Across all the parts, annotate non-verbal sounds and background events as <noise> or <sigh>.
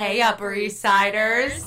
Hey, Upper East Siders.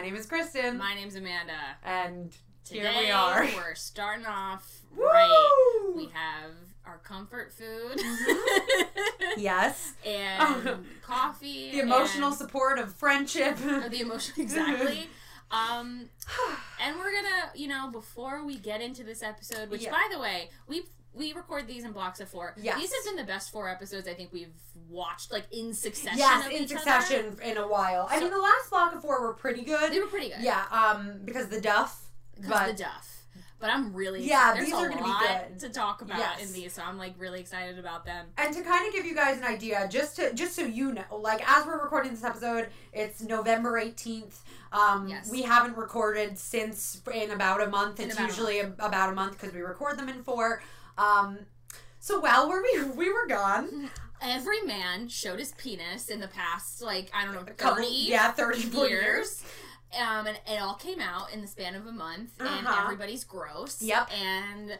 My name is Kristen, My name's Amanda. and Today here we are. we're starting off <laughs> Woo! right. We have our comfort food. <laughs> Yes. and <laughs> coffee. The emotional support of friendship. or the emotion exactly. Um, <sighs> and we're gonna, you know, before we get into this episode, which Yeah. by the way, we we record these in blocks of four. Yes. These have been the best four episodes I think we've watched, like in succession. yes, in succession in a while. I mean, the last block of four were pretty good. They were pretty good. Yeah, um, because the Duff. because the Duff. But I'm really Yeah, There's these are gonna be lot good. to talk about Yes. in these, so I'm like really excited about them. And to kind of give you guys an idea, just to just so you know, like as we're recording this episode, it's November eighteenth. Um, Yes. We haven't recorded since in about a month. In It's a usually a- about a month because we record them in four. Um, so while we <laughs> we were gone, Every man showed his penis in the past, like I don't know, a couple, 30 yeah, thirty years. years. Um, and it all came out in the span of a month, and Uh-huh. everybody's gross. Yep. And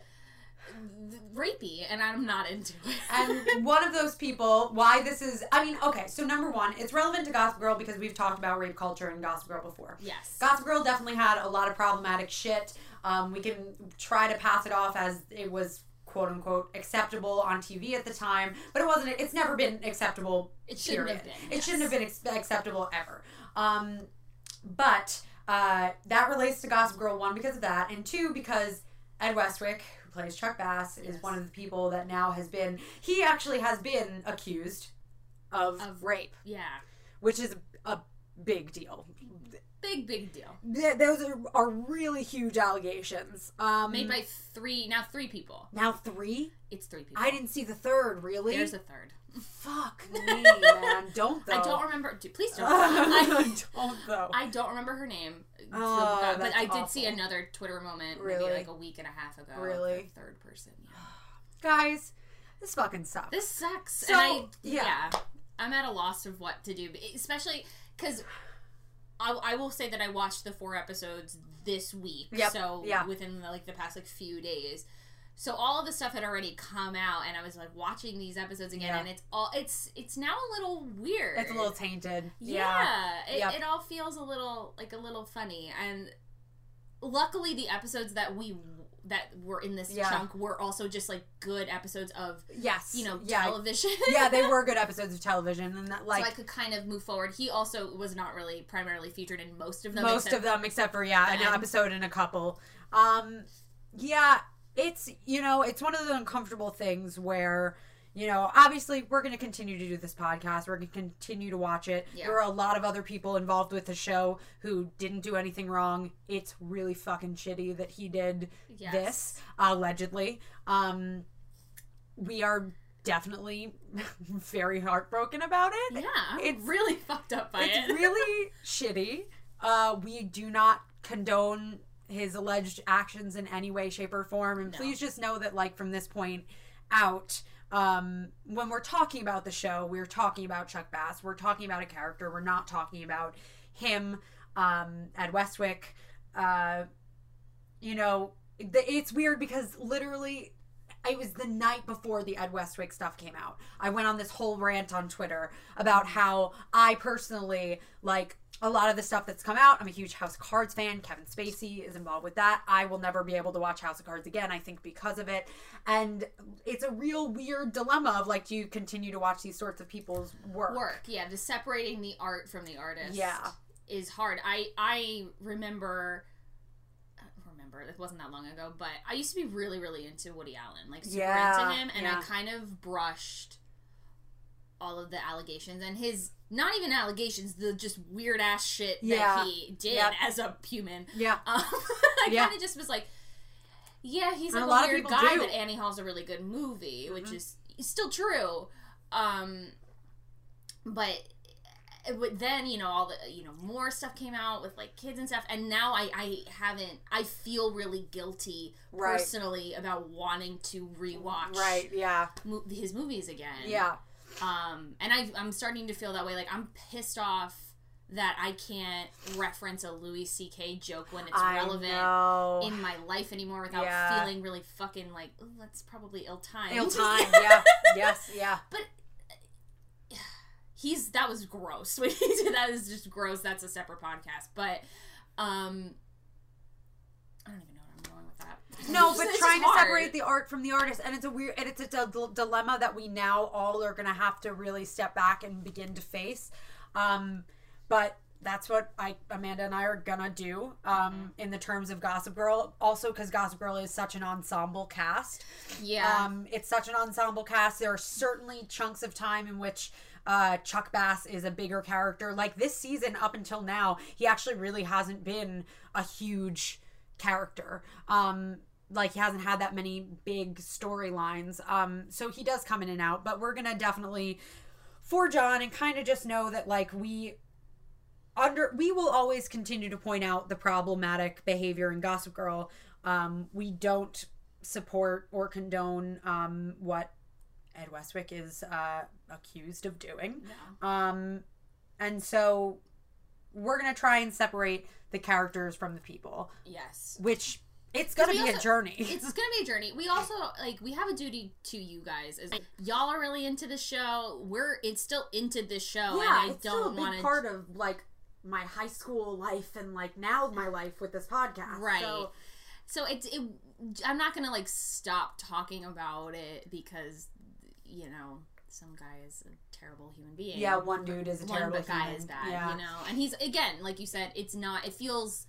rapey, and I'm not into it. And <laughs> one of those people, why this is, I mean, okay, so number one, it's relevant to Gossip Girl because we've talked about rape culture in Gossip Girl before. yes. Gossip Girl definitely had a lot of problematic shit. Um, we can try to pass it off as it was quote unquote acceptable on TV at the time, but it wasn't. It's never been acceptable. It shouldn't period. have been, It yes. shouldn't have been ex- acceptable ever. Um, but uh, that relates to Gossip Girl one because of that, and two because Ed Westwick, who plays Chuck Bass, is one of the people that now has been. He actually has been accused of, Of- rape, yeah. which is a big deal. Big, big deal. Th- those are, are really huge allegations. Um, Made by three, now three people. now three. It's three people. I didn't see the third. Really? There's a third. Fuck me, <laughs> man. Don't though. I don't remember. Please don't. <laughs> I, <laughs> don't though. I don't remember her name. Oh, but that's I did see another Twitter moment, Really? maybe like a week and a half ago. Really? third person. Yeah. <sighs> Guys, this fucking sucks. This sucks. So, and I, yeah. yeah. I'm at a loss of what to do, especially because I, I will say that I watched the four episodes this week. Yep, So yeah. within the, like the past like few days. So all of the stuff had already come out, and I was like watching these episodes again, Yeah. and it's all it's it's now a little weird. it's a little tainted. Yeah, It, Yep. it all feels a little like a little funny, and luckily the episodes that we that were in this Yeah. chunk were also just like good episodes of Yes. you know Yeah. television. <laughs> yeah, they were <laughs> good episodes of television, and that like so I could kind of move forward. He also was not really primarily featured in most of them. most of them except for yeah an end. episode and a couple um yeah it's you know it's one of the uncomfortable things where you know obviously we're going to continue to do this podcast we're going to continue to watch it Yeah. there are a lot of other people involved with the show who didn't do anything wrong it's really fucking shitty that he did Yes. this allegedly um we are definitely <laughs> very heartbroken about it Yeah, I'm It's- really fucked up by it's it. <laughs> really shitty. Uh, we do not condone his alleged actions in any way, shape, or form. And No. please just know that, like, from this point out, um, when we're talking about the show, we're talking about Chuck Bass. We're talking about a character. We're not talking about him, um, Ed Westwick. Uh, you know, it's weird because literally it was the night before the Ed Westwick stuff came out. I went on this whole rant on Twitter about how I personally like a lot of the stuff that's come out. I'm a huge House of Cards fan. Kevin Spacey is involved with that. I will never be able to watch House of Cards again, I think, because of it. And it's a real weird dilemma of like, do you continue to watch these sorts of people's work? Work, yeah. The separating the art from the artist, Yeah. is hard. I I remember. Remember, it wasn't that long ago, but I used to be really, really into Woody Allen, like super Yeah, into him, and yeah. I kind of brushed all of the allegations and his not even allegations, the just weird ass shit Yeah. that he did Yep. as a human. Yeah. <laughs> Um, I Yeah. kind of just was like, Yeah, he's like a a, lot of weird people guy, do. but Annie Hall's a really good movie, which Mhm. is still true. Um, but but then you know all the you know more stuff came out with like kids and stuff, and now I I haven't I feel really guilty Right. personally about wanting to rewatch Right. Yeah. mo- his movies again. Yeah. Um, and I I'm starting to feel that way. Like I'm pissed off that I can't reference a Louis C.K. joke when it's I relevant know. in my life anymore without Yeah. feeling really fucking like, oh, that's probably ill time. Ill time. <laughs> yeah. Yes. Yeah. He's that was gross. <laughs> What he did that is just gross. That's a separate podcast. But um I don't even know where I'm going with that. <laughs> No, but trying to hard. separate the art from the artist, and it's a weird, and it's a d- dilemma that we now all are gonna have to really step back and begin to face. Um, but that's what I, Amanda and I are gonna do. Um, in the terms of Gossip Girl, also because Gossip Girl is such an ensemble cast. Yeah. Um, it's such an ensemble cast. There are certainly chunks of time in which uh, Chuck Bass is a bigger character. Like this season, up until now, he actually really hasn't been a huge character. Um, like he hasn't had that many big storylines. Um, so he does come in and out. But we're gonna definitely forge on and kind of just know that like we under we will always continue to point out the problematic behavior in Gossip Girl. Um, we don't support or condone um, what Ed Westwick is uh, accused of doing. No. Um, and so we're gonna try and separate the characters from the people, Yes. which it's gonna we be a journey. <laughs> It's gonna be a journey. We also like we have a duty to you guys. Is y'all are really into the show. We're it's still into this show, and I don't want to. of like my high school life and like now my life with this podcast. Right. So it's it. I'm not gonna like stop talking about it because you know some guy is a terrible human being. yeah, one dude is a one terrible but guy human. is bad. Yeah. You know, and he's again like you said. It's not. It feels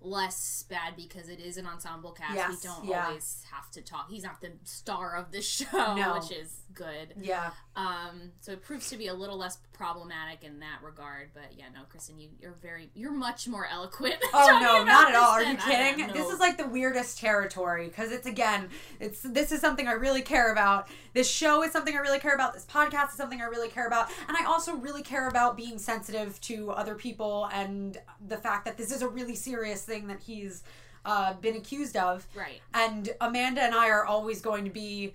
less bad because it is an ensemble cast. Yes, we don't yeah. always have to talk. He's not the star of the <laughs> show, No. which is good. Yeah. Um, so it proves to be a little less problematic in that regard. But yeah, no, Kristen, you you're very you're much more eloquent. <laughs> Oh no, not at all. Are you than I am. kidding? This is like the weirdest territory because it's again, it's this is something I really care about. This show is something I really care about. This podcast is something I really care about, and I also really care about being sensitive to other people and the fact that this is a really serious thing that he's uh, been accused of. right. And Amanda and I are always going to be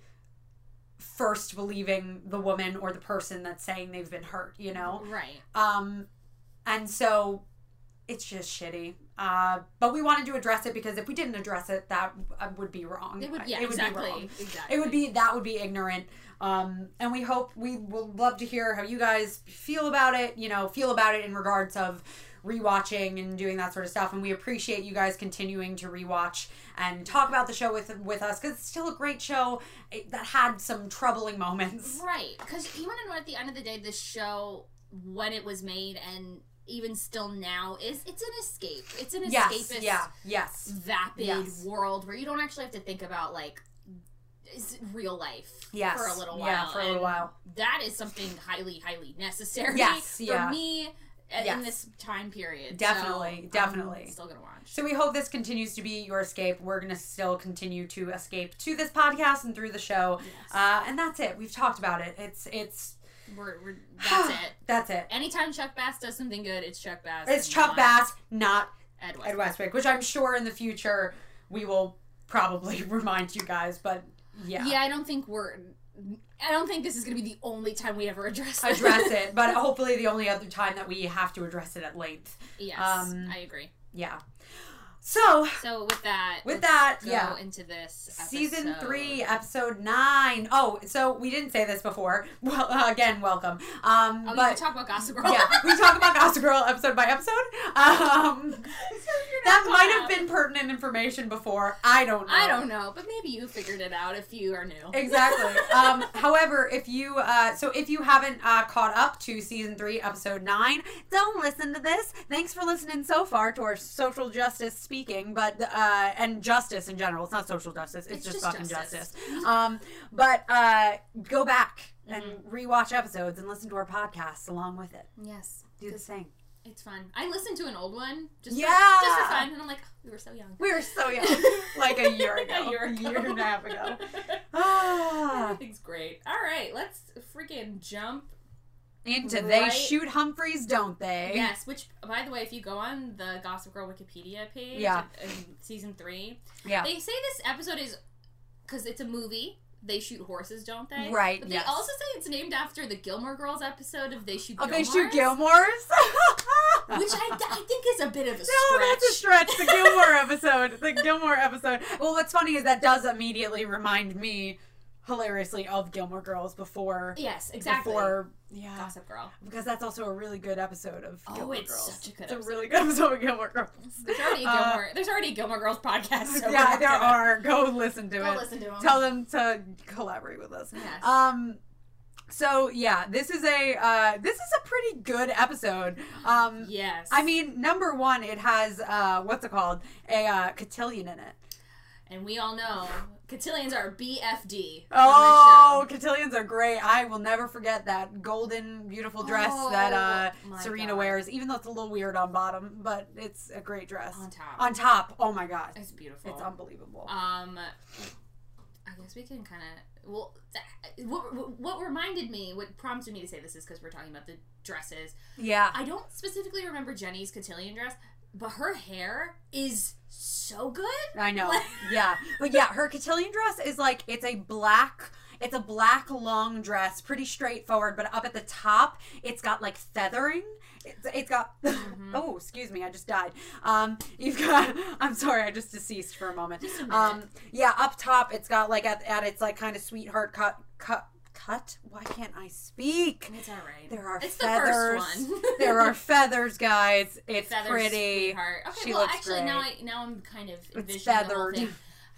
first believing the woman or the person that's saying they've been hurt. You know. Right. Um, and so it's just shitty. Uh, but we wanted to address it because if we didn't address it, that uh, would be wrong. It would. Yeah. It would exactly. be wrong. Exactly. It would be that would be ignorant. Um, and we hope we will love to hear how you guys feel about it. You know, feel about it in regards of rewatching and doing that sort of stuff. And we appreciate you guys continuing to rewatch and talk about the show with with us because it's still a great show eh, that had some troubling moments. <laughs> Right. Because you want to know at the end of the day, this show, when it was made and even still now, is it's an escape. It's an Yes. escapist, Yeah. Yes. vapid Yes. world where you don't actually have to think about like is real life Yes. for a little while. Yeah, for a little And while. That is something highly, highly necessary. Yes, for yeah. me Yes. in this time period. Definitely, So, definitely. I'm still gonna watch. So we hope this continues to be your escape. We're gonna still continue to escape to this podcast and through the show. Yes. Uh, and that's it. We've talked about it. It's it's we're, we're, that's it. <sighs> That's it. Anytime Chuck Bass does something good, it's Chuck Bass. It's Chuck not Bass, not Ed Ed Westwick, which I'm sure in the future we will probably <laughs> remind you guys. But yeah, Yeah, I don't think we're. I don't think this is going to be the only time we ever address this. <laughs> address it. But hopefully the only other time that we have to address it at length. yes, Um, I agree. Yeah. So So with that, With that, go yeah. into this season three, episode nine. Oh, so we didn't say this before. <laughs> Well, uh, again, welcome. Um, Oh, but can talk about Gossip Girl. yeah, we talk about Gossip Girl <laughs> episode by episode. Um, <laughs> that might have been pertinent information before. I don't know. I don't know, but maybe you figured it out if you are new. Exactly. um, however, if you uh, so if you haven't uh, caught up to season three, episode nine, don't listen to this. Thanks for listening so far to our social justice speaking, but uh, and justice in general. It's not social justice. It's, It's just, just fucking justice. justice. Um, but uh, go back and Mm-hmm. rewatch episodes and listen to our podcasts along with it. Yes, Do the same. It's fun. I listened to an old one just Yeah. for, just for fun, and I'm like, oh, we were so young. We were so young, <laughs> like a year ago, a year ago, and a half ago. <laughs> Ah, Everything's great. All right, let's freaking jump. Into they Right. shoot Humphreys, don't they? Yes, which by the way, if you go on the Gossip Girl Wikipedia page, Yeah. in season three, Yeah. they say this episode is because it's a movie. They shoot horses, don't they? Right, But they yes. also say it's named after the Gilmore Girls episode of They Shoot. Oh, they Gilmores, shoot Gilmore's. <laughs> which I, I think is a bit of a No, stretch. that's a stretch. The Gilmore episode. The Gilmore episode. Well, what's funny is that does immediately remind me, hilariously, of Gilmore Girls before. Yes, exactly. Before, yeah, Gossip Girl. because that's also a really good episode of Oh, Gilmore it's Girls. such a good It's a episode. really good episode of Gilmore Girls. There's already a Uh, Gilmore. there's already a Gilmore Girls podcast. So yeah, there are. Go listen to Go it. listen to them. Tell them to collaborate with us. Yes. Um. So yeah, this is a uh, this is a pretty good episode. Um, yes. I mean, number one, it has uh, what's it called? A uh, cotillion in it. and we all know cotillions are BFD. Oh, on cotillions are great. I will never forget that golden, beautiful dress that uh, Oh, Serena God. wears. Even though it's a little weird on bottom, but it's a great dress. on top. On top, oh my god, it's beautiful. it's unbelievable. Um, I guess we can kind of well. What, what reminded me, what prompted me to say this is because we're talking about the dresses. yeah, I don't specifically remember Jenny's cotillion dress, but her hair is so good. I know. Like- <laughs> yeah, but yeah, her cotillion dress is like it's a black. It's a black long dress, pretty straightforward, but up at the top, it's got like feathering. It's, it's got. <laughs> Mm-hmm. oh, excuse me, I just died. Um, you've got. <laughs> I'm sorry, I just deceased for a moment. Um, yeah, up top, it's got like at, at its like kind of sweetheart cut cut cut. Why can't I speak? It's all right. There are it's feathers. the first one. <laughs> there are feathers, guys. It's feathers, pretty. sweetheart. Okay, She well, looks actually, now I now I'm kind of It's envisioning the whole feathered. thing.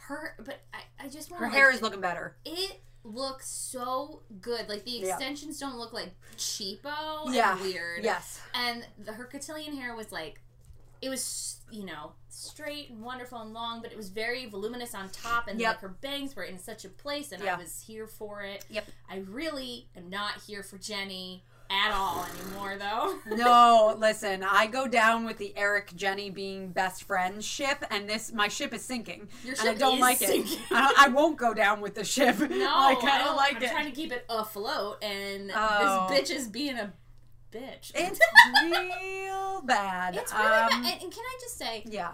Her, but I, I just want Her like, hair is looking better. It looks so good. Like the Yeah. extensions don't look like cheapo Yeah. and weird. Yes. And the, her cotillion hair was like, it was you know straight and wonderful and long, but it was very voluminous on top, and Yep. like her bangs were in such a place, and Yeah. I was here for it. Yep. I really am not here for Jenny at all anymore, though. <laughs> No, listen, I go down with the Eric Jenny being best friends ship, and this my ship is sinking. Your and I don't is like it. sinking. I, I won't go down with the ship. No, <laughs> I kind I don't like I'm it. trying to keep it afloat, and Oh. this bitch is being a bitch. <laughs> It's real bad. It's really Um, bad. And, and can I just say, Yeah.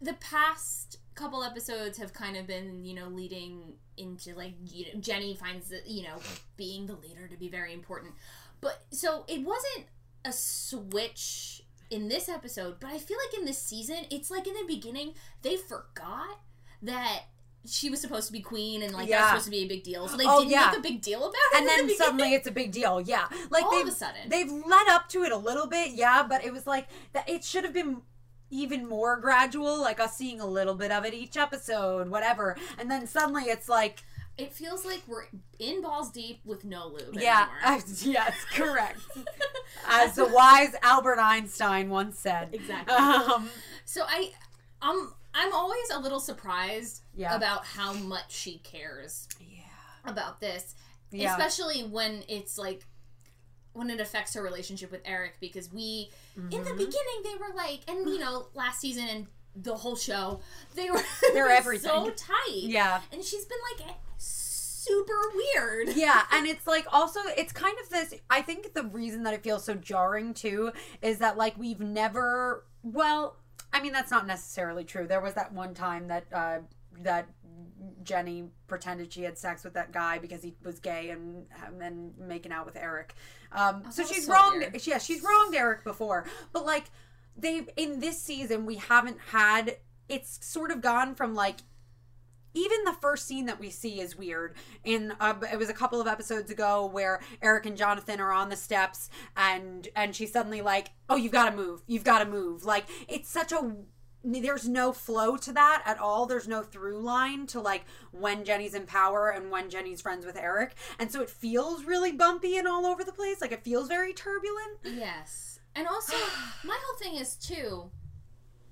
the past couple episodes have kind of been, you know, leading into like you know, Jenny finds that you know being the leader to be very important. But so it wasn't a switch in this episode, but I feel like in this season, it's like in the beginning they forgot that she was supposed to be queen and like Yeah. that's supposed to be a big deal. So they Oh, didn't yeah. make a big deal about it. And in the then <laughs> suddenly it's a big deal. Yeah. Like all they've of a sudden, they've led up to it a little bit, yeah, but it was like that it should have been even more gradual, like us seeing a little bit of it each episode, whatever. And then suddenly it's like it feels like we're in balls deep with no lube. Yeah, anymore. yes, <laughs> correct. <laughs> As the wise Albert Einstein once said. Exactly. Um, So I, I'm I'm always a little surprised Yeah. about how much she cares yeah. about this, Yeah. especially when it's like when it affects her relationship with Eric. Because we in Mm-hmm. the beginning they were like, and you know, <sighs> last season and the whole show they were They're <laughs> everything so tight. Yeah. and she's been like super weird. <laughs> Yeah, and it's like also it's kind of this I think the reason that it feels so jarring too is that like we've never well, I mean that's not necessarily true. There was that one time that uh that Jenny pretended she had sex with that guy because he was gay and and making out with Eric. Um, Oh, so she's so wronged. weird. Yeah, she's wronged Eric before, but like they in this season we haven't had. It's sort of gone from like even the first scene that we see is weird. In uh, it was a couple of episodes ago where Eric and Jonathan are on the steps and and she's suddenly like, "Oh, you've got to move. You've got to move." Like it's such a there's no flow to that at all. There's no through line to like when Jenny's in power and when Jenny's friends with Eric. And so it feels really bumpy and all over the place. Like it feels very turbulent. Yes. And also, <sighs> my whole thing is too,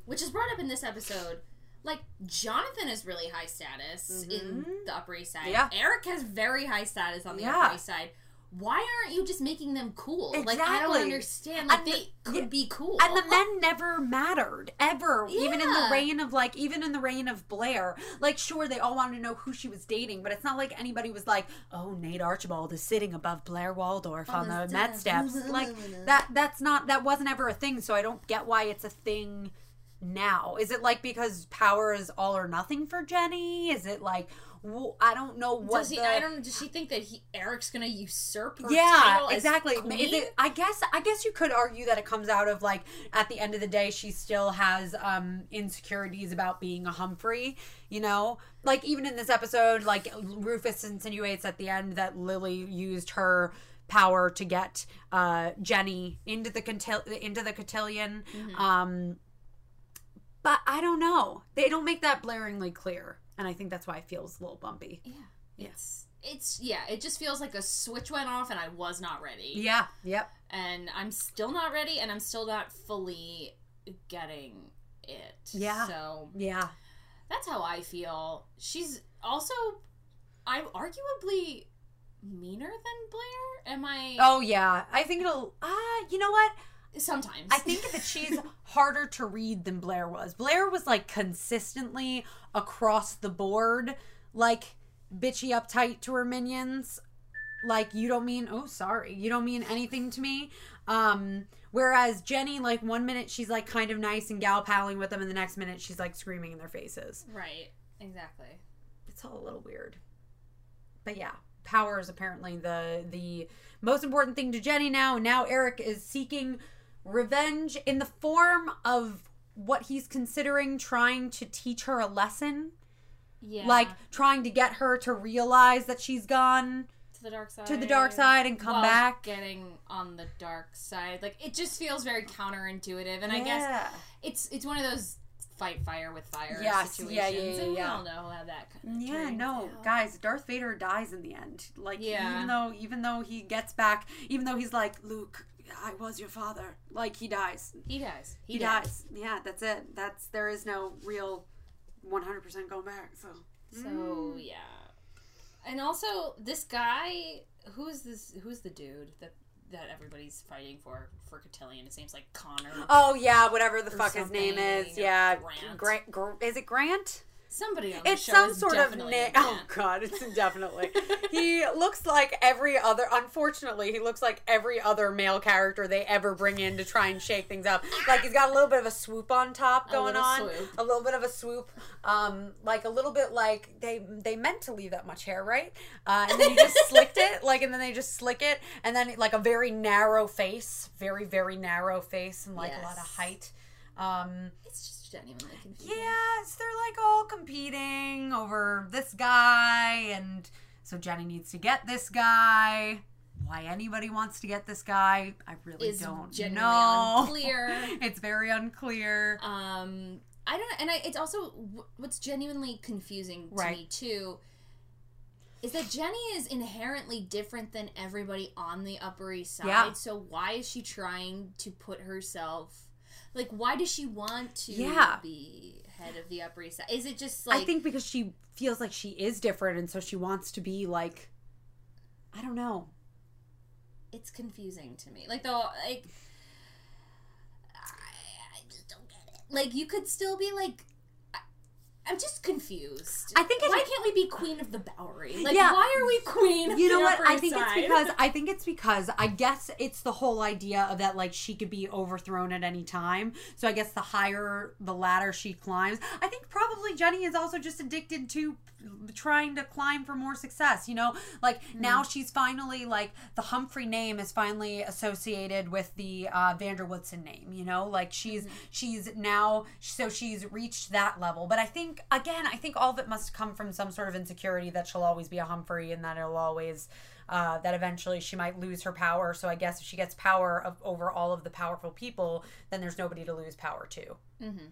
which is brought up in this episode. Like Jonathan is really high status in the Upper East Side. Mm-hmm. Yeah. Eric has very high status on the Yeah. Upper East Side. why aren't you just making them cool? Like I don't understand. Like And the- they could yeah. be cool. and the men never mattered ever yeah. even in the reign of like even in the reign of blair like sure they all wanted to know who she was dating but it's not like anybody was like oh nate archibald is sitting above blair waldorf on, On the the met steps like <laughs> that that's not that wasn't ever a thing so i don't get why it's a thing now? Is it like because power is all or nothing for jenny? Is it like I don't know what does he, the- I don't. Does she think that he Eric's gonna usurp her yeah exactly. It, i guess i guess you could argue that it comes out of like at the end of the day she still has um insecurities about being a humphrey you know? Like even in this episode like rufus insinuates at the end that lily used her power to get uh jenny into the into the cotillion. Mm-hmm. um but i don't know they don't make that blaringly clear and i think that's why it feels a little bumpy yeah, it's it's yeah. It just feels like a switch went off, and I was not ready. yeah yep and I'm still not ready, and I'm still not fully getting it. Yeah. So yeah that's how I feel. She's also, I'm arguably meaner than Blair. Am I? Oh yeah, I think it'll. Ah, you know what? Sometimes I think that she's <laughs> harder to read than Blair was. Blair was like consistently across the board, like bitchy uptight to her minions. Like you don't mean oh sorry, you don't mean anything to me. Um, whereas Jenny, like one minute she's like kind of nice and gal palling with them, and the next minute she's like screaming in their faces. right. Exactly. It's all a little weird. But yeah, power is apparently the the most important thing to Jenny now. And now Eric is seeking revenge in the form of what he's considering trying to teach her a lesson. Yeah. Like trying to get her to realize that she's gone to the dark side. to the dark side and come while back. Getting on the dark side, like it just feels very counterintuitive, and I guess it's it's one of those fight fire with fire Yes, situations. yeah, yeah, yeah, and yeah. we all know how that kind of Yeah, turns no, out. guys, Darth Vader dies in the end. Like Yeah. even though even though he gets back, even though he's like, Luke, I was your father. Like he dies. He dies. He, He, dies. dies. Yeah, that's it. That's there is no real 100% going back. So So Mm. yeah, and also this guy, who's this? Who's the dude that that everybody's fighting for for Cotillion? It seems like Connor. Oh yeah, whatever the fuck his name is. Yeah, Grant. Grant. Gr- is it Grant? Somebody on It's some sort of Nick. Oh god, it's definitely. <laughs> he looks like every other. Unfortunately, he looks like every other male character they ever bring in to try and shake things up. Like he's got a little bit of a swoop on top going little on, swoop. a little bit of a swoop. Um, like a little bit like they they meant to leave that much hair, right? Uh, and then you just <laughs> slicked it, like, and then they just slick it, and then like a very narrow face, very very narrow face, and like a lot of height. Um, It's just genuinely confusing. Yes, they're like all competing over this guy, and so Jenny needs to get this guy. Why anybody wants to get this guy, I really Is don't know. unclear. <laughs> it's very unclear. Um, I don't, and I, it's also what's genuinely confusing to Right. me too. Is that Jenny is inherently different than everybody on the Upper East Side? Yeah. So why is she trying to put herself? Like, why does she want to Yeah. be head of the Upper East Side? Is it just like I think because she feels like she is different, and so she wants to be like, I don't know. it's confusing to me? Like, though, like, I, I just don't get it. Like, you could still be like. I'm just confused. I think why can't we be queen of the Bowery? Like, Yeah. why are we queen? Of You know what? I think it's because I think it's <laughs> because I guess it's the whole idea of that like she could be overthrown at any time. So I guess the higher the ladder she climbs, I think probably Jenny is also just addicted to trying to climb for more success. You know, like now she's finally like the Humphrey name is finally associated with the uh, Van der Woodsen name. You know, like she's she's now so she's reached that level. But I think again, I think all of it must come from some sort of insecurity that she'll always be a Humphrey and that it'll always uh, that eventually she might lose her power. So I guess if she gets power of, over all of the powerful people, then there's nobody to lose power to. Mhm.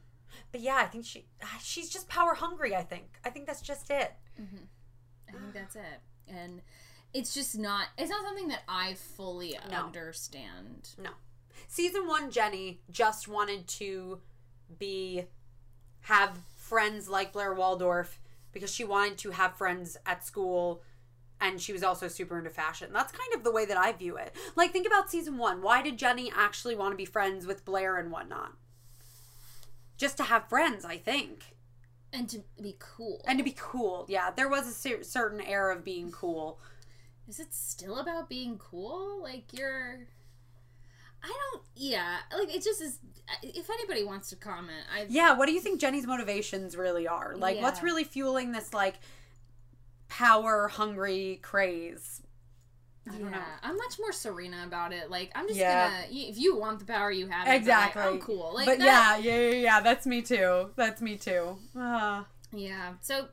But yeah, I think she ah, she's just power hungry. I think I think that's just it. I think that's it. And it's just not. It's not something that I fully No. understand. No. Season one, Jenny just wanted to be have friends like Blair Waldorf because she wanted to have friends at school and she was also super into fashion. That's kind of the way that I view it. Like, think about season one. Why did Jenny actually want to be friends with Blair and whatnot? Just to have friends, I think. And to be cool. And to be cool. Yeah, there was a cer- certain air of being cool. Is it still about being cool? Like, you're. I don't. Yeah. Like, it just is. If anybody wants to comment, I. Yeah, what do you think Jenny's motivations really are? Like, what's really fueling this, like, power hungry craze? I don't yeah, know. I'm much more Serena about it. Like, I'm just Yeah. gonna. If you want the power, you have it. Exactly. I'm cool. Like, but that- yeah, yeah, yeah, yeah, that's me too. That's me too. Uh, Yeah. So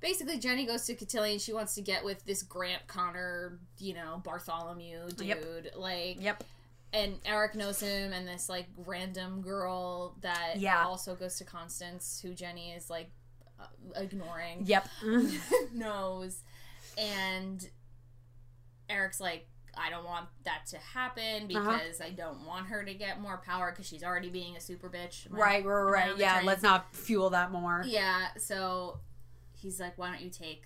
basically, Jenny goes to Cotillion. She wants to get with this Grant Connor, you know, Bartholomew dude. Yep. Like, yep. and Eric knows him, and this like random girl that Yeah. also goes to Constance, who Jenny is like uh, ignoring, Yep. <laughs> knows, and Eric's like. I don't want that to happen Uh-huh. because I don't want her to get more power because she's already being a super bitch. Right, right, right. Yeah, train? let's not fuel that more. Yeah, so he's like, why don't you take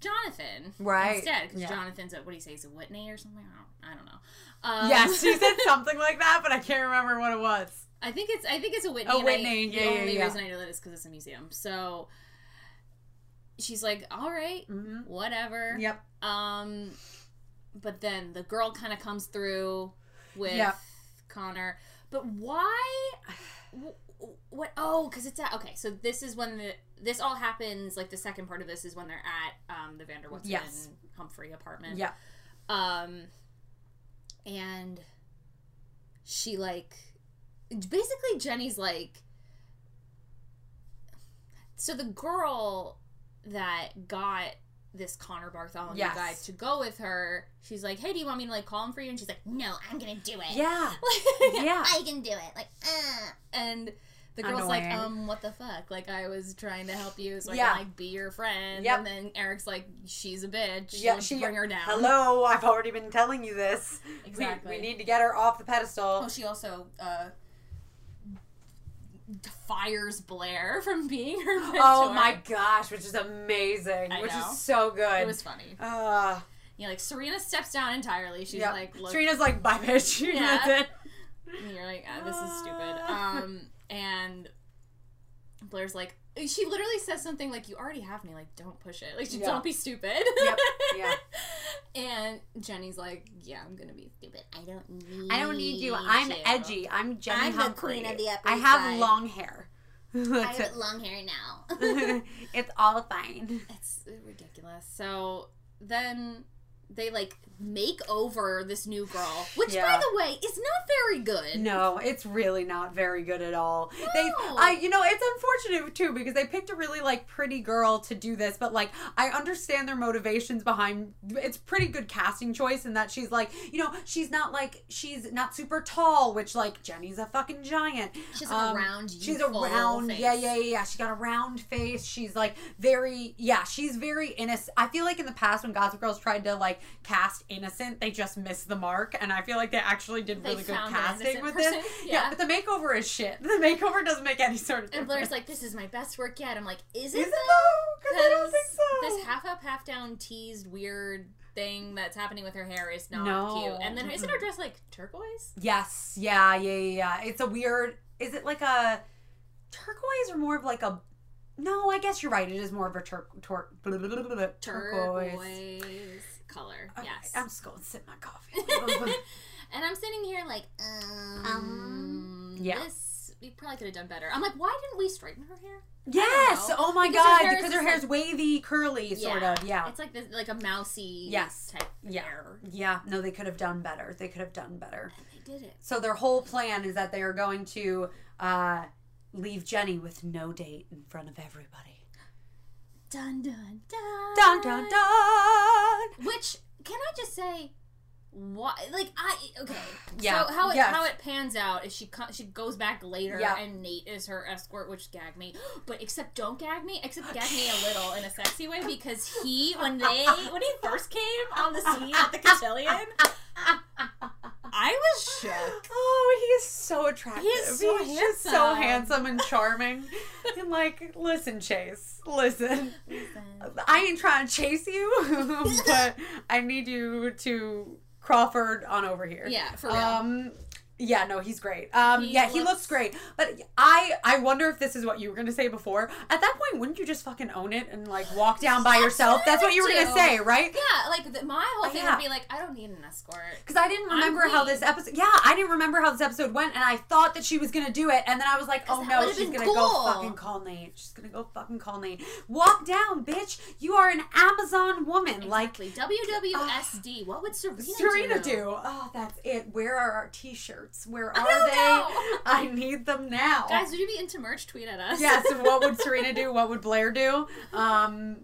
Jonathan Right, instead? Because yeah. Jonathan's a what do you say? He's a Whitney or something? I don't, I don't know. Um, yes, she said <laughs> something like that, but I can't remember what it was. I think it's I think it's a Whitney. A and I- Whitney, the yeah, yeah, only yeah. reason I know that is because it's a museum. So she's like, all right, Mm-hmm. whatever. Yep. Um, but then the girl kind of comes through with Yeah. Connor. But why? What? Oh, because it's at okay. So this is when the this all happens. Like the second part of this is when they're at um the Van der Woodsen Yes. Humphrey apartment. Yeah. Um, and she like basically Jenny's like. So the girl that got this Connor Bartholomew Yes. guy to go with her, she's like, "Hey, do you want me to like call him for you?" And she's like, "No, I'm gonna do it. Yeah. <laughs> Yeah. I can do it." Like, uh. and the girl's like, "Um, what the fuck? Like, I was trying to help you, so I Yeah. can like be your friend." Yep. And then Eric's like, "She's a bitch. Yeah, Let's she- bring her down." Hello, I've already been telling you this. We- Exactly. We, need to get her off the pedestal. Oh, she also uh, fires Blair <laughs> from being her mentor. Oh my gosh, which is amazing. I which know. is so good. It was funny. uh, Yeah, like Serena steps down entirely. She's yeah. like, look, Serena's like, bye, bitch. <laughs> Yeah. And you're like, ah, this is stupid. Um, and Blair's like, she literally says something like, "You already have me. Like, don't push it. Like, <laughs> Yeah. don't be stupid." Yep, yeah. <laughs> And Jenny's like, "Yeah, I'm gonna be stupid. I don't need. I don't need you. I'm you." edgy. I'm Jenny I'm the queen of the Upper I have Side. long hair. <laughs> I have long hair now. it's all fine. It's ridiculous. So then they like make over this new girl, which Yeah. by the way is not very good. No, it's really not very good at all. They, I, you know, it's unfortunate too because they picked a really like pretty girl to do this, but like I understand their motivations behind. It's pretty good casting choice in that she's like, you know, she's not like she's not super tall, which like Jenny's a fucking giant. She's like Um, a round. She's a round, face. yeah, yeah, yeah, yeah. She got a round face. She's like very, yeah, she's very innocent. I feel like in the past when Gossip Girls tried to like cast innocent, they just missed the mark, and I feel like they actually did They really good casting with person, this. <laughs> yeah. but the makeover is shit. <laughs> The makeover doesn't make any sort of And. Blair's like, "This is my best work yet." I'm like, "Is it is it though?" Because I don't think so. This half up, half down, teased weird thing that's happening with her hair is not No. cute. And then isn't her dress like turquoise? yes, yeah, yeah, yeah, yeah. It's a weird. Is it like a turquoise or more of like a? No, I guess you're right. It is more of a tur- tur- turquoise. Turquoise color. Okay, yes. I'm just going to sip my coffee. <laughs> <laughs> and I'm sitting here like, um, Um, yeah. this we probably could have done better. I'm like, why didn't we straighten her hair? yes. Oh my Because her god. hair is Because her hair's wavy, curly, sort of. Yeah. It's like this, like a mousy Yes. type Yeah. hair. Yeah. No, they could have done better. They could have done better. And they did it. So their whole plan is that they are going to uh, leave Jenny with no date in front of everybody. Dun dun dun. Dun dun dun. Which can I just say? Why? Like I okay. <sighs> Yeah, So how it yes. how it pans out is she co- she goes back later Yeah. and Nate is her escort, which gag me. <gasps> But except don't gag me. Except gag me a little in a sexy way because he when they when he first came on the scene at the cotillion, <laughs> I was shook. Oh, so attractive. He so He's just so handsome. and charming. <laughs> and like, listen, Chace, listen. I ain't trying to chase you, <laughs> but I need you to Crawford on over here. Yeah, for real. Um, yeah, no, he's great. Um, He yeah, he looks looks- great. But I, I wonder if this is what you were gonna say before. At that point, wouldn't you just fucking own it and like walk down by yourself? That's what you were gonna say, right? Yeah, like the, my whole thing Yeah. would be like, I don't need an escort. Because I didn't I'm remember how this episode. Yeah, I didn't remember how this episode went, and I thought that she was gonna do it, and then I was like, "Oh no, she's gonna cool. go fucking call Nate. She's gonna go fucking call Nate. Walk down, bitch. You are an Amazon woman. Like Exactly. WWSD. what would Serena, do? Serena do? do. Oh, that's it. Where are our T-shirts? Where I are don't they? know. <laughs> I need them now. Guys, would you be into merch? Tweet at us. yes. <laughs> What would Serena do? What would Blair do? Um,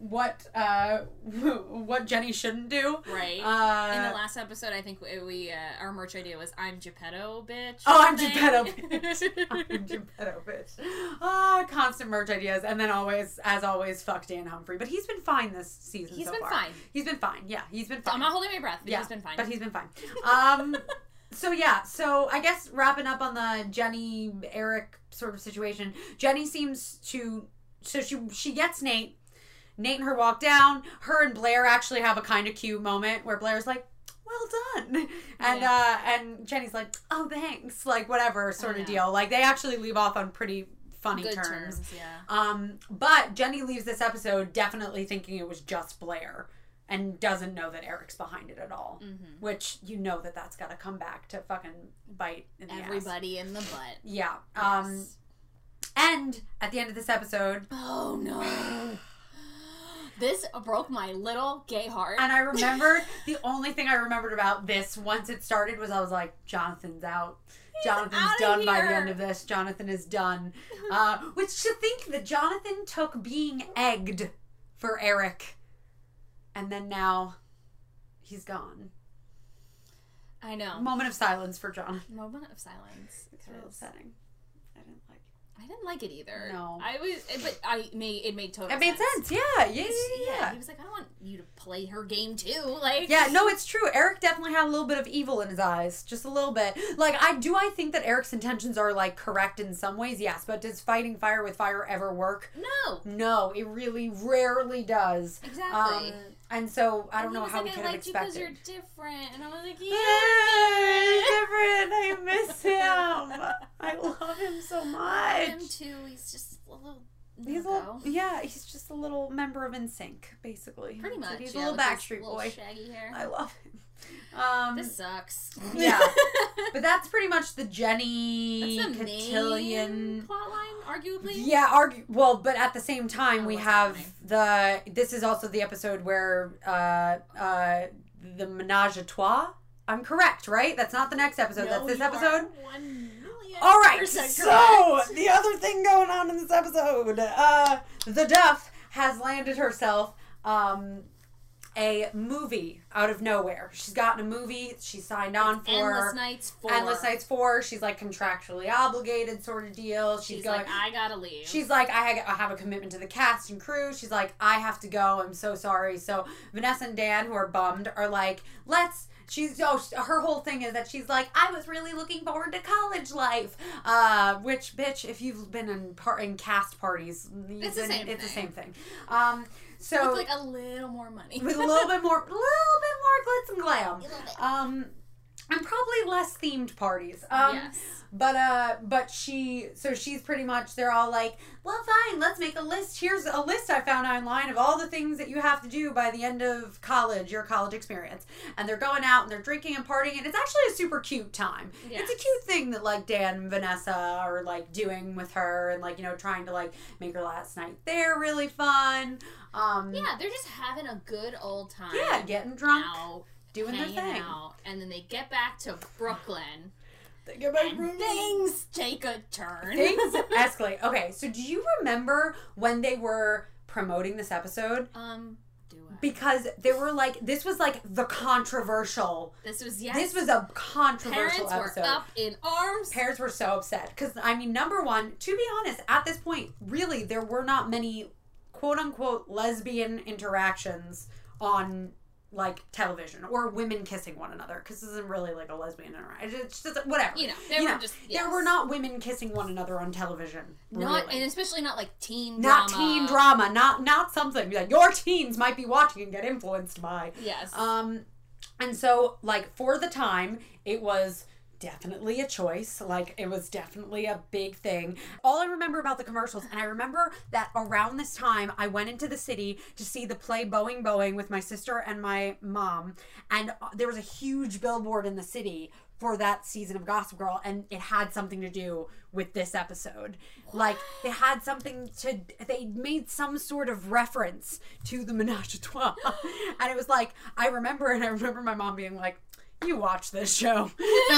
what uh, <laughs> what Jenny shouldn't do? Right. Uh, In the last episode, I think we, we uh, our merch idea was "I'm Geppetto, bitch." Oh, I'm. Geppetto, bitch. I'm Geppetto, bitch. Ah, constant merch ideas, and then always, as always, fuck Dan Humphrey. But he's been fine this season. He's so been far. fine. He's been fine. Yeah, he's been fine. I'm not holding my breath. But yeah, he's been fine. but he's been fine. Um, so yeah, so I guess wrapping up on the Jenny Eric sort of situation. Jenny seems to, so she she gets Nate. Nate and her walk down. Her and Blair actually have a kind of cute moment where Blair's like, "Well done," and uh, and Jenny's like, "Oh, thanks," like whatever sort of deal. Like they actually leave off on pretty funny terms. terms. Yeah. Um, but Jenny leaves this episode definitely thinking it was just Blair and doesn't know that Eric's behind it at all. Mhm. Which you know that that's got to come back to fucking bite in the ass. Everybody in the butt. Yeah. Um, and at the end of this episode, Oh no. <gasps> This broke my little gay heart. and I <laughs> remembered the only thing I remembered about this once it started was I was like, Jonathan's out. Jonathan's outta done by the end of this. Jonathan is done. Uh, which to think that Jonathan took being egged for Eric, and then now he's gone. I know. Moment of silence for John. Moment of silence. It's real upsetting. I didn't like. I didn't like it either. No. I was, but I made it made total. It made sense. Yeah, yeah, yeah, He's- yeah. He was like, I want you to play her game too. <laughs> Like, Yeah, no, it's true. Eric definitely had a little bit of evil in his eyes, just a little bit. Like, I do. I think that Eric's intentions are like correct in some ways, yes. But does fighting fire with fire ever work? no, No, it really rarely does. exactly. Um, and so I don't know how like, we I could have liked you because you're different, and I was like, yeah. different. I <laughs> miss him. I love him so much. Him too. He's just a little. He's a little, yeah, he's just a little member of NSYNC, basically. Pretty much. it. He's yeah, a little Backstreet little Boy. Shaggy hair. I love him. Um, this sucks. yeah. <laughs> but that's pretty much the Jenny That's the Cotillion. plotline, arguably. Yeah, argue well, but at the same time, Oh, we have happening? the. This is also the episode where uh, uh, the menage a trois. I'm correct, right? That's not the next episode. that's this episode. All right. So the other thing going on in this episode, uh, the Duff has landed herself um, a movie out of nowhere. She's gotten a movie. She signed on for Endless Nights four. Endless Nights four. She's like contractually obligated, sort of deal. She's, She's going. like, I gotta leave. She's like, I I have a commitment to the cast and crew. She's like, I have to go. I'm so sorry. So Vanessa and Dan, who are bummed, are like, let's. She's oh, her whole thing is that she's like, I was really looking forward to college life. Uh, which bitch, if you've been in par- in cast parties, It's the same It's the thing. same thing. Um, so with like a little more money. with a little bit more, little bit more glitz and glam. <laughs> A little bit. Um, and probably less themed parties. Um, yes. but uh but she so she's pretty much they're all like, Well fine, let's make a list. Here's a list I found online of all the things that you have to do by the end of college, your college experience. And they're going out and they're drinking and partying and it's actually a super cute time. It's a cute thing that like Dan and Vanessa are like doing with her and like, you know, trying to like make her last night there really fun. Um Yeah, they're just having a good old time. yeah, getting drunk, out, doing their thing. out, and then they get back to Brooklyn, They get back and things take a turn. things <laughs> escalate. Okay, so do you remember when they were promoting this episode? um, do I? Because they were like, this was like the controversial. This was yes. This was a controversial parents episode. were up in arms. Parents were so upset because I mean, number one, to be honest, at this point, really, there were not many quote unquote lesbian interactions on like television or women kissing one another because this isn't really like a lesbian interaction. It's just whatever. You know, they You were know, just There were not women kissing one another on television. not really. and especially not like teen not drama. teen drama, not not something that your teens might be watching and get influenced by. Yes. Um, and so like for the time, it was definitely a choice. Like it was definitely a big thing. All I remember about the commercials, and I remember that around this time, I went into the city to see the play Boeing Boeing with my sister and my mom, and uh, there was a huge billboard in the city for that season of Gossip Girl, and it had something to do with this episode. Like it had something to. They made some sort of reference to the menage a trois, <laughs> and it was like I remember, and I remember my mom being like, "You watch this show," <laughs>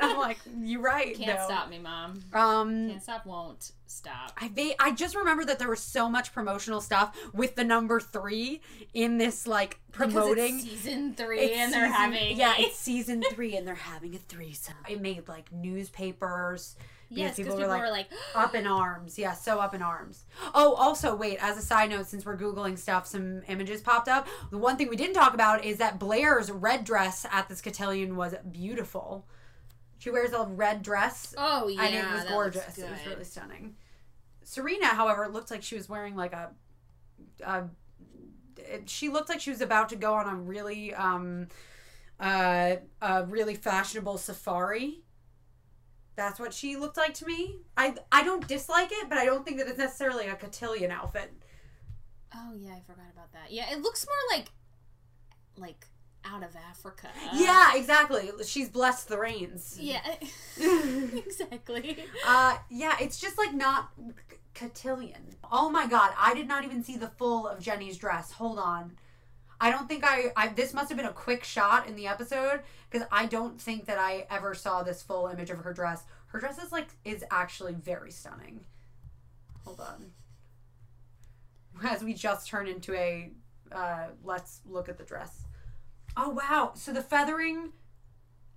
I'm <laughs> like, you're right? Can't no." stop me, mom. Um, Can't stop, won't stop. I va- I just remember that there was so much promotional stuff with the number three in this like promoting. It's season three, It's and they're season- having yeah, <laughs> it's season three, and they're having a threesome. It made like newspapers. Yes, because people people, were like, were like, <gasps> up in arms. Yeah, so up in arms. Oh, also, wait, as a side note, since we're Googling stuff, some images popped up. The one thing we didn't talk about is that Blair's red dress at this cotillion was beautiful. She wears a red dress, oh yeah, and it was gorgeous. It was really stunning. Serena, however, looked like she was wearing like a. a it- she looked like she was about to go on a really um uh a really fashionable safari that's what she looked like to me i i don't dislike it but i don't think that it's necessarily a cotillion outfit Oh yeah, I forgot about that. Yeah, it looks more like like out of Africa. yeah exactly she's blessed the rains. Yeah. <laughs> <laughs> exactly. uh yeah it's just like not cotillion oh my god i did not even see the full of jenny's dress hold on i don't think i, I this must have been a quick shot in the episode because i don't think that i ever saw this full image of her dress her dress is like is actually very stunning hold on as we just turn into a uh let's look at the dress oh wow so the feathering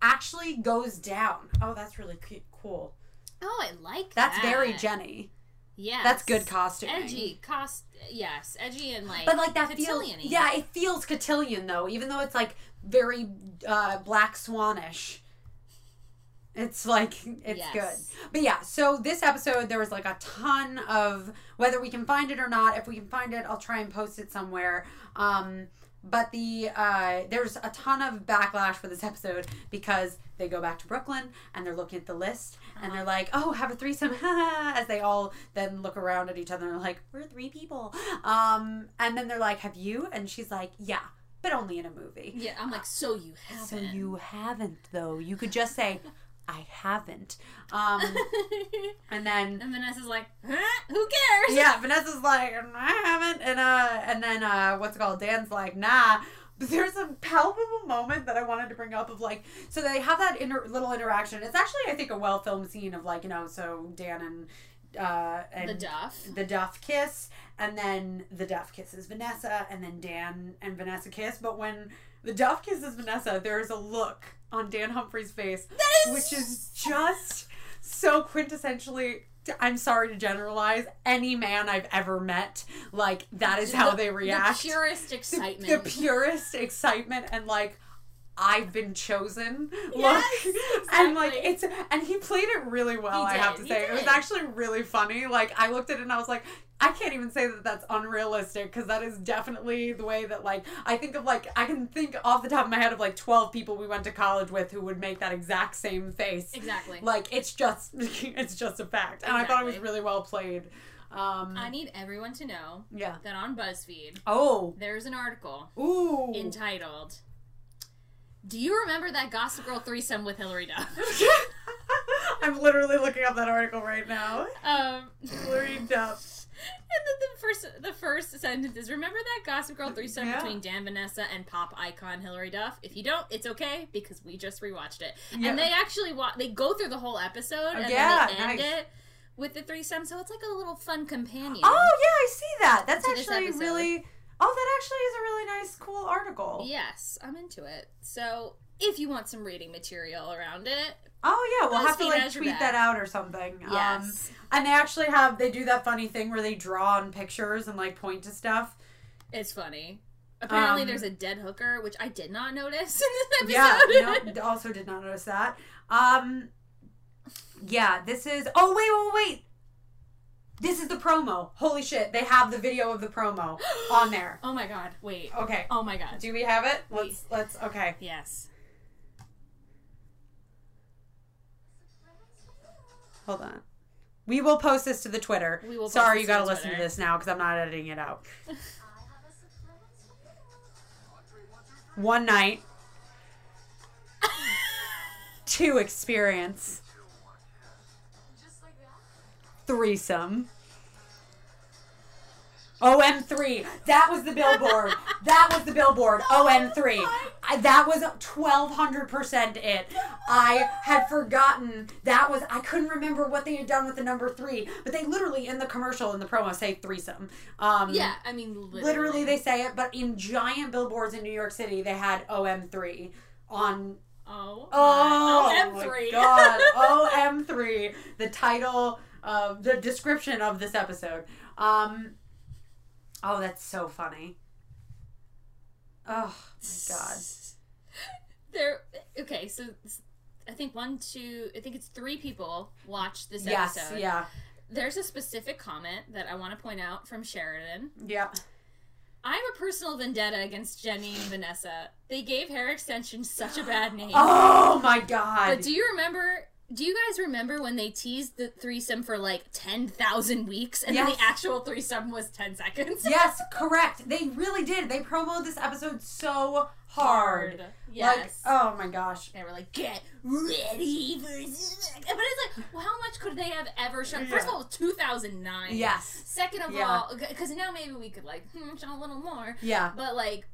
actually goes down oh that's really cool Oh, I like that. that's that. very Jenny. Yeah, That's good costuming. Edgy, cost. Yes, edgy and like. But like that feels. Yeah, it feels cotillion though, even though it's like very uh black swanish. It's like it's Yes. good. But yeah, so this episode there was like a ton of whether we can find it or not, if we can find it, I'll try and post it somewhere. Um but the uh there's a ton of backlash for this episode because they go back to Brooklyn and they're looking at the list and they're like, "Oh, have a threesome." <laughs> as they all then look around at each other and like, "We're three people." Um and then they're like, "Have you?" And she's like, "Yeah, but only in a movie." Yeah, I'm like, so you haven't. So you haven't though. You could just say, <laughs> "I haven't." Um <laughs> and then and Vanessa's like, huh? Who cares? yeah, Vanessa's like, I haven't, and uh, and then uh, what's it called? Dan's like, nah. But there's a palpable moment that I wanted to bring up of like, so they have that inter- little interaction. It's actually, I think, a well filmed scene of like, you know, so Dan and uh, and The Duff. the Duff kiss, and then the Duff kisses Vanessa, and then Dan and Vanessa kiss. But when the Duff kisses Vanessa, there is a look on Dan Humphrey's face, is which is just so quintessentially. I'm sorry to generalize. Any man I've ever met, like that is how the- they react. The purest The- excitement. The, purest excitement and like. I've been chosen. Yes, Look, <laughs> and like it's and he played it really well. I have to say he it was actually really funny. Like I looked at it and I was like, I can't even say that that's unrealistic because that is definitely the way that like I think of like I can think off the top of my head of like twelve people we went to college with who would make that exact same face. exactly. Like it's just <laughs> it's just a fact, and I thought it was really well played. Um, I need everyone to know yeah. that on BuzzFeed Oh. there's an article Ooh. entitled "Do you remember that Gossip Girl threesome with Hilary Duff?" <laughs> I'm literally looking up that article right now. um, Hilary Duff. And then the first the first sentence is remember that Gossip Girl threesome Yeah. between Dan Vanessa and pop icon Hilary Duff? If you don't, it's okay because we just rewatched it. Yeah. And they actually wa- they go through the whole episode and yeah, then they end nice. it with the threesome, so it's like a little fun companion. Oh yeah, I see that. That's actually really. Oh, that actually is a really nice, cool article. Yes, I'm into it. So if you want some reading material around it, Oh yeah, we'll have to like tweet that out or something. Um, yes, and they actually have they do that funny thing where they draw on pictures and like point to stuff. it's funny. Apparently, Um, there's a dead hooker, which I did not notice in this <laughs> episode. Yeah, no, also did not notice that. Um, yeah, this is. Oh wait, wait, wait. This is the promo. Holy shit! They have the video of the promo <gasps> on there. oh my god! Wait. Okay. Oh my god. Do we have it? Let's let's. Okay. Yes. Hold on. We will post this to the Twitter. We will post Sorry, you got to listen to this now because I'm not editing it out. <laughs> One night, two experience, threesome. OM3. That was the billboard. that was the billboard. <laughs> OM3. I, that was 1200% it. I had forgotten that was, I couldn't remember what they had done with the number three, but they literally in the commercial, in the promo, say threesome. Um, Yeah, I mean, literally, Literally, they say it, but in giant billboards in New York City, they had OM3 on. Oh. Oh, my- my M3. God. <laughs> OM3. The title, uh, the description of this episode. Um, oh, that's so funny. Oh, my God. <laughs> There. Okay, so I think one, two, I think it's three people watched this Yes, episode. yeah. There's a specific comment that I want to point out from Sheridan. Yeah. I have a personal vendetta against Jenny and Vanessa. They gave hair extensions such a bad name. Oh, my God. But do you remember? Do you guys remember when they teased the threesome for like ten thousand weeks, and then the actual threesome was ten seconds? <laughs> yes, correct. They really did. They promoted this episode so hard. Yes. Like, oh, my gosh. They were like, "Get ready for," this." but it's like, well, how much could they have ever shown? First of all, two thousand nine. Yes. Second of Yeah. all, because now maybe we could like hmm, show a little more. Yeah. But like,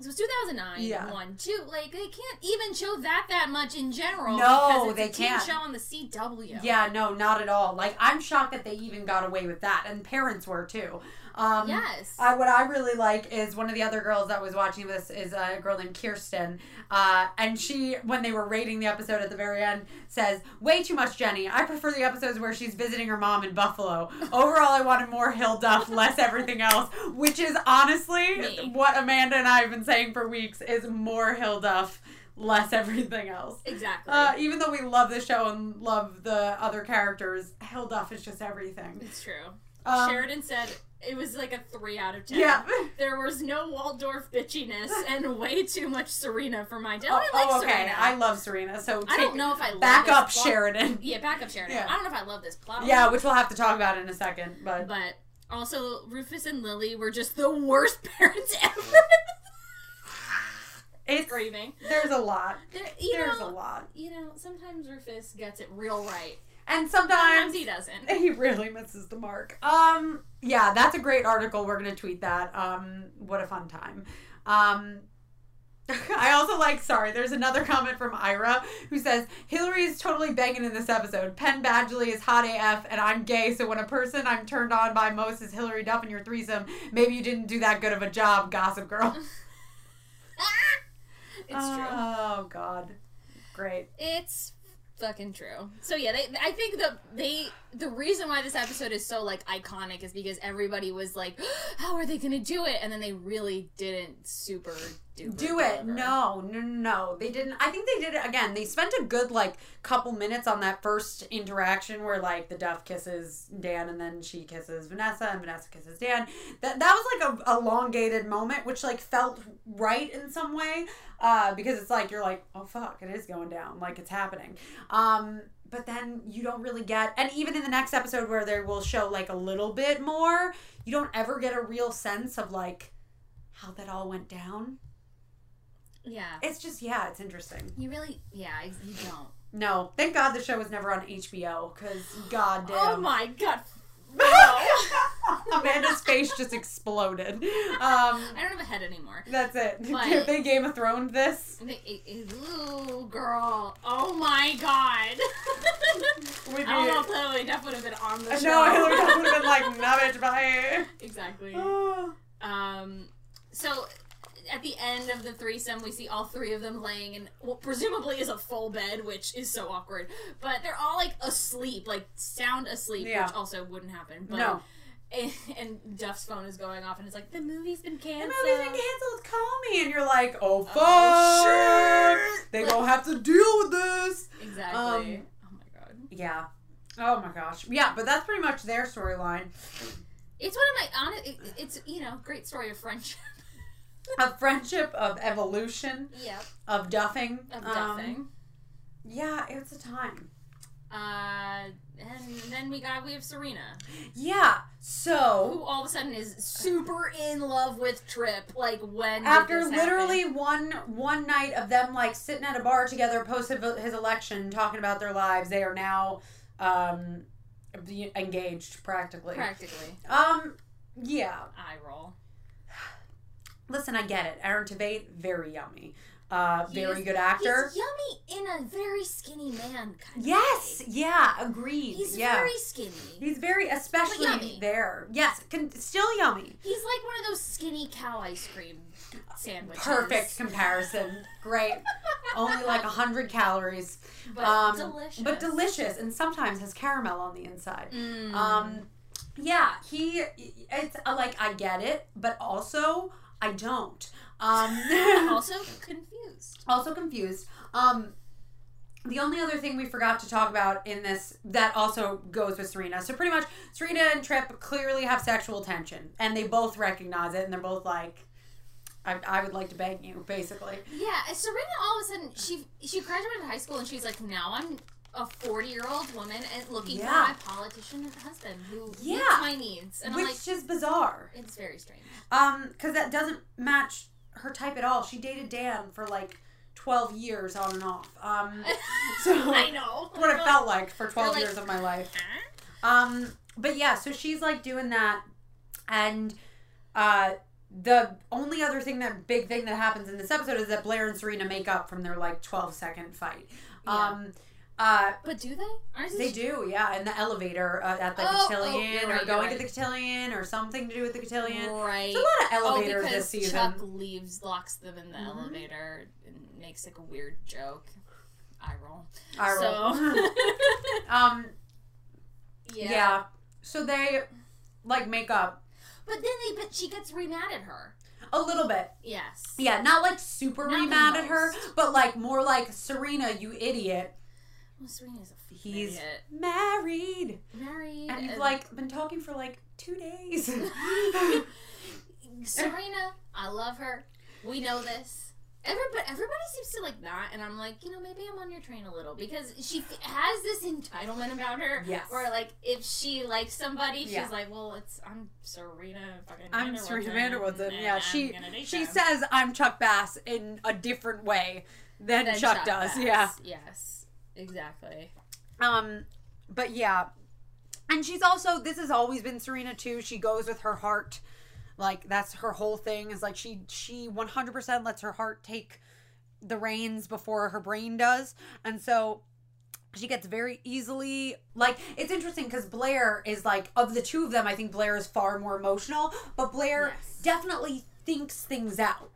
it was 2009. Yeah. One, two. Like they can't even show that that much in general. No, because it's they a teen can't. Show on the CW. Yeah, no, not at all. Like I'm shocked that they even got away with that, and parents were too. Um, Yes. I, what I really like is one of the other girls that was watching this is a girl named Kirsten, uh, and she, when they were rating the episode at the very end, says, "Way too much Jenny. I prefer the episodes where she's visiting her mom in Buffalo. Overall, I wanted more Hill Duff, <laughs> less everything else." Which is honestly Me. what Amanda and I have been saying for weeks: is more Hill Duff, less everything else. exactly. Uh, even though we love the show and love the other characters, Hilduff is just everything. it's true. Um, Sheridan said it was like a three out of ten. Yeah. <laughs> There was no Waldorf bitchiness <laughs> and way too much Serena for my day. Oh, I like oh, okay. Serena. I love Serena. So I don't know if I love back up plot- Sheridan. Yeah, back up Sheridan. Yeah. I don't know if I love this plot. Yeah, which we'll have to talk about in a second. But But also, Rufus and Lily were just the worst <laughs> parents ever. it's Screaming. there's a lot. There, There's know, a lot, You know, sometimes Rufus gets it real right. And Sometimes sometimes he doesn't. <laughs> he really misses the mark. Um, yeah, that's a great article. We're gonna tweet that. Um, what a fun time. Um. <laughs> I also like, sorry, there's another comment from Ira who says, Hilary is totally banging in this episode. Penn Badgley is hot AF and I'm gay, so when a person I'm turned on by most is Hilary Duff in your threesome, maybe you didn't do that good of a job, Gossip Girl. <laughs> It's true. Oh, God. Great. It's fucking true. So yeah, they I think the they the reason why this episode is so like iconic is because everybody was like, <gasps> how are they gonna do it? And then they really didn't super do Do it. No, no, no, no. They didn't. I think they did it again. They spent a good like couple minutes on that first interaction where like the Duff kisses Dan and then she kisses Vanessa and Vanessa kisses Dan. That that was like a elongated moment, which like felt right in some way, uh, because it's like you're like, oh fuck, it is going down, like it's happening. Um, but then you don't really get, and even in the next episode where they will show like a little bit more, you don't ever get a real sense of like how that all went down. Yeah. It's just yeah, it's interesting. You really yeah, you don't. No, thank God the show was never on HBO because god damn. Oh my god. <laughs> Amanda's face just exploded. Um, I don't have a head anymore. that's it. <laughs> But- they Game of Thrones this. Ooh, girl. Oh my god. <laughs> We I don't know if Lily Duff would have been on the show. No, Hilary Duff would have been like, nah, bitch, bye. exactly. <sighs> Um, so at the end of the threesome, we see all three of them laying in what presumably is a full bed, which is so awkward. But they're all like asleep, like sound asleep, Yeah. which also wouldn't happen. But No. and, and Duff's phone is going off, and it's like the movie's been canceled. The movie's been canceled. Call me, and you're like, oh fuck, Oh, they gonna have to deal with this. Exactly. Um, oh my god. Yeah. Oh my gosh. Yeah, but that's pretty much their storyline. It's one of my honest. It, it's you know great story of friendship. Of friendship, of evolution, Yep. of duffing. Of Um, duffing. yeah, it's a time. Uh, and then we got we have Serena, Yeah. So who all of a sudden is super in love with Trip. Like when after literally happen? one one night of them like sitting at a bar together post his election, talking about their lives, they are now um engaged practically. practically Um. Yeah. eye roll. Listen, I get it. Aaron Tveit, very yummy. Uh, very is- good actor. He's yummy in a very skinny man kind Yes. of way. Yeah. Agreed. He's yeah. very skinny. He's very, especially there. Yes, can, still yummy. He's like one of those skinny cow ice cream sandwiches. Perfect comparison. Great. <laughs> Only like hundred calories, but um, delicious. but delicious, and sometimes has caramel on the inside. Mm. Um, yeah, he. It's uh, like I get it, but also I don't. Um, <laughs> also <laughs> confused. also confused. Um, the only other thing we forgot to talk about in this that also goes with Serena. So pretty much, Serena and Trip clearly have sexual tension, and they both recognize it, and they're both like, "I, I would like to bang you," basically. Yeah, Serena all of a sudden she she graduated high school and she's like, now I'm a forty year old woman and looking Yeah. for my politician husband who meets Yeah. my needs. And I'm Which like, is bizarre. it's very strange. Um, because that doesn't match her type at all. She dated Dan for like twelve years on and off. Um, <laughs> so I know. <laughs> what it felt like for twelve like, years of my life. Um, but yeah, so she's like doing that, and uh, the only other thing that big thing that happens in this episode is that Blair and Serena make up from their like twelve second fight. Yeah. Uh, But do they? Aren't they do, yeah, in the elevator uh, at the Oh, oh, cotillion, you're or going you're to the cotillion, or something to do with the cotillion. Right. There's a lot of Oh, elevators because this season. Chuck leaves, locks them in the Mhm. elevator, and makes like a weird joke. Eye roll. Eye roll. So, <laughs> um, yeah. yeah. So they like make up But then they, but she gets re mad at her. a little bit. Yes. Yeah, not like super Not re mad at her, but like more like Serena, you idiot. Well, Serena's a He's idiot. married, married. and you've like been talking for like two days. <laughs> <laughs> Serena, I love her. We know this. Everybody, everybody seems to like that, and I'm like, you know, maybe I'm on your train a little because she f- has this entitlement about her. Yes. Where like, if she likes somebody, she's Yeah. like, well, it's I'm Serena fucking. I'm Van der Woodsen, Serena Van der Woodsen. and Yeah, I'm she gonna she them." says I'm Chuck Bass in a different way than, Then Chuck, does. Bass. Yeah. Yes. Exactly. Um, but yeah, and she's also this has always been Serena too. She goes with her heart, like that's her whole thing. Is like she she 100 percent lets her heart take the reins before her brain does, and so she gets very easily like it's interesting because Blair is like of the two of them. I think Blair is far more emotional, but Blair Yes. definitely thinks things out.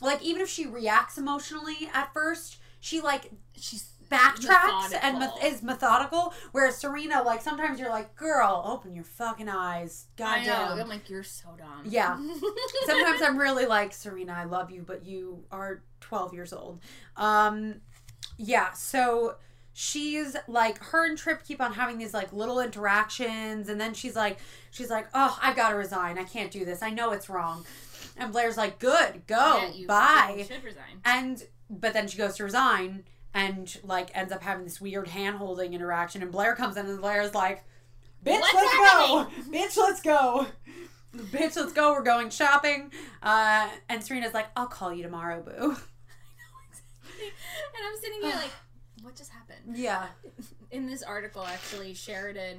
Like even if she reacts emotionally at first, she like She's backtracks and Methodical. me- is methodical. Whereas Serena, like sometimes you're like, "Girl, open your fucking eyes." Goddamn. I'm like, you're so dumb. Yeah. <laughs> Sometimes I'm really like, Serena, I love you, but you are 12 years old. Um, yeah. So she's like, her and Trip keep on having these like little interactions, and then she's like, she's like, oh, I've got to resign. I can't do this. I know it's wrong. And Blair's like, good, go, Yeah, you bye. should resign. And but then she goes to resign and like ends up having this weird hand holding interaction and Blair comes in and Blair's like, Bitch, What's let's go! <laughs> Bitch, let's go. Bitch, let's go. We're going shopping. Uh, and Serena's like, I'll call you tomorrow, boo. <laughs> and I'm sitting here like, <sighs> what just happened? Yeah. In this article, actually, Sheridan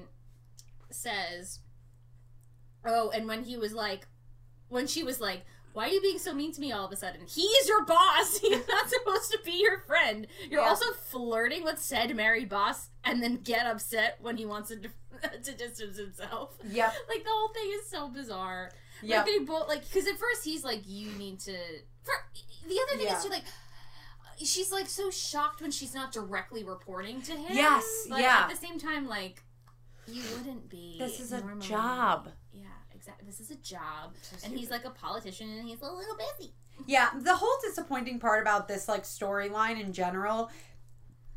says, "Oh, and when he was like, when she was like." Why are you being so mean to me all of a sudden? He is your boss. <laughs> He's not supposed to be your friend. You're Yeah. also flirting with said married boss and then get upset when he wants to, <laughs> to distance himself. Yeah. <laughs> Like, the whole thing is so bizarre. Yeah. Like they both like because at first he's like, you need to. For the other thing Yeah. is, she like, she's like so shocked when she's not directly reporting to him. Yes, but yeah. At the same time, like, you wouldn't be. This is a job. Yeah. exactly. This is a job, So and he's like a politician, and he's a little busy. Yeah, the whole disappointing part about this like storyline in general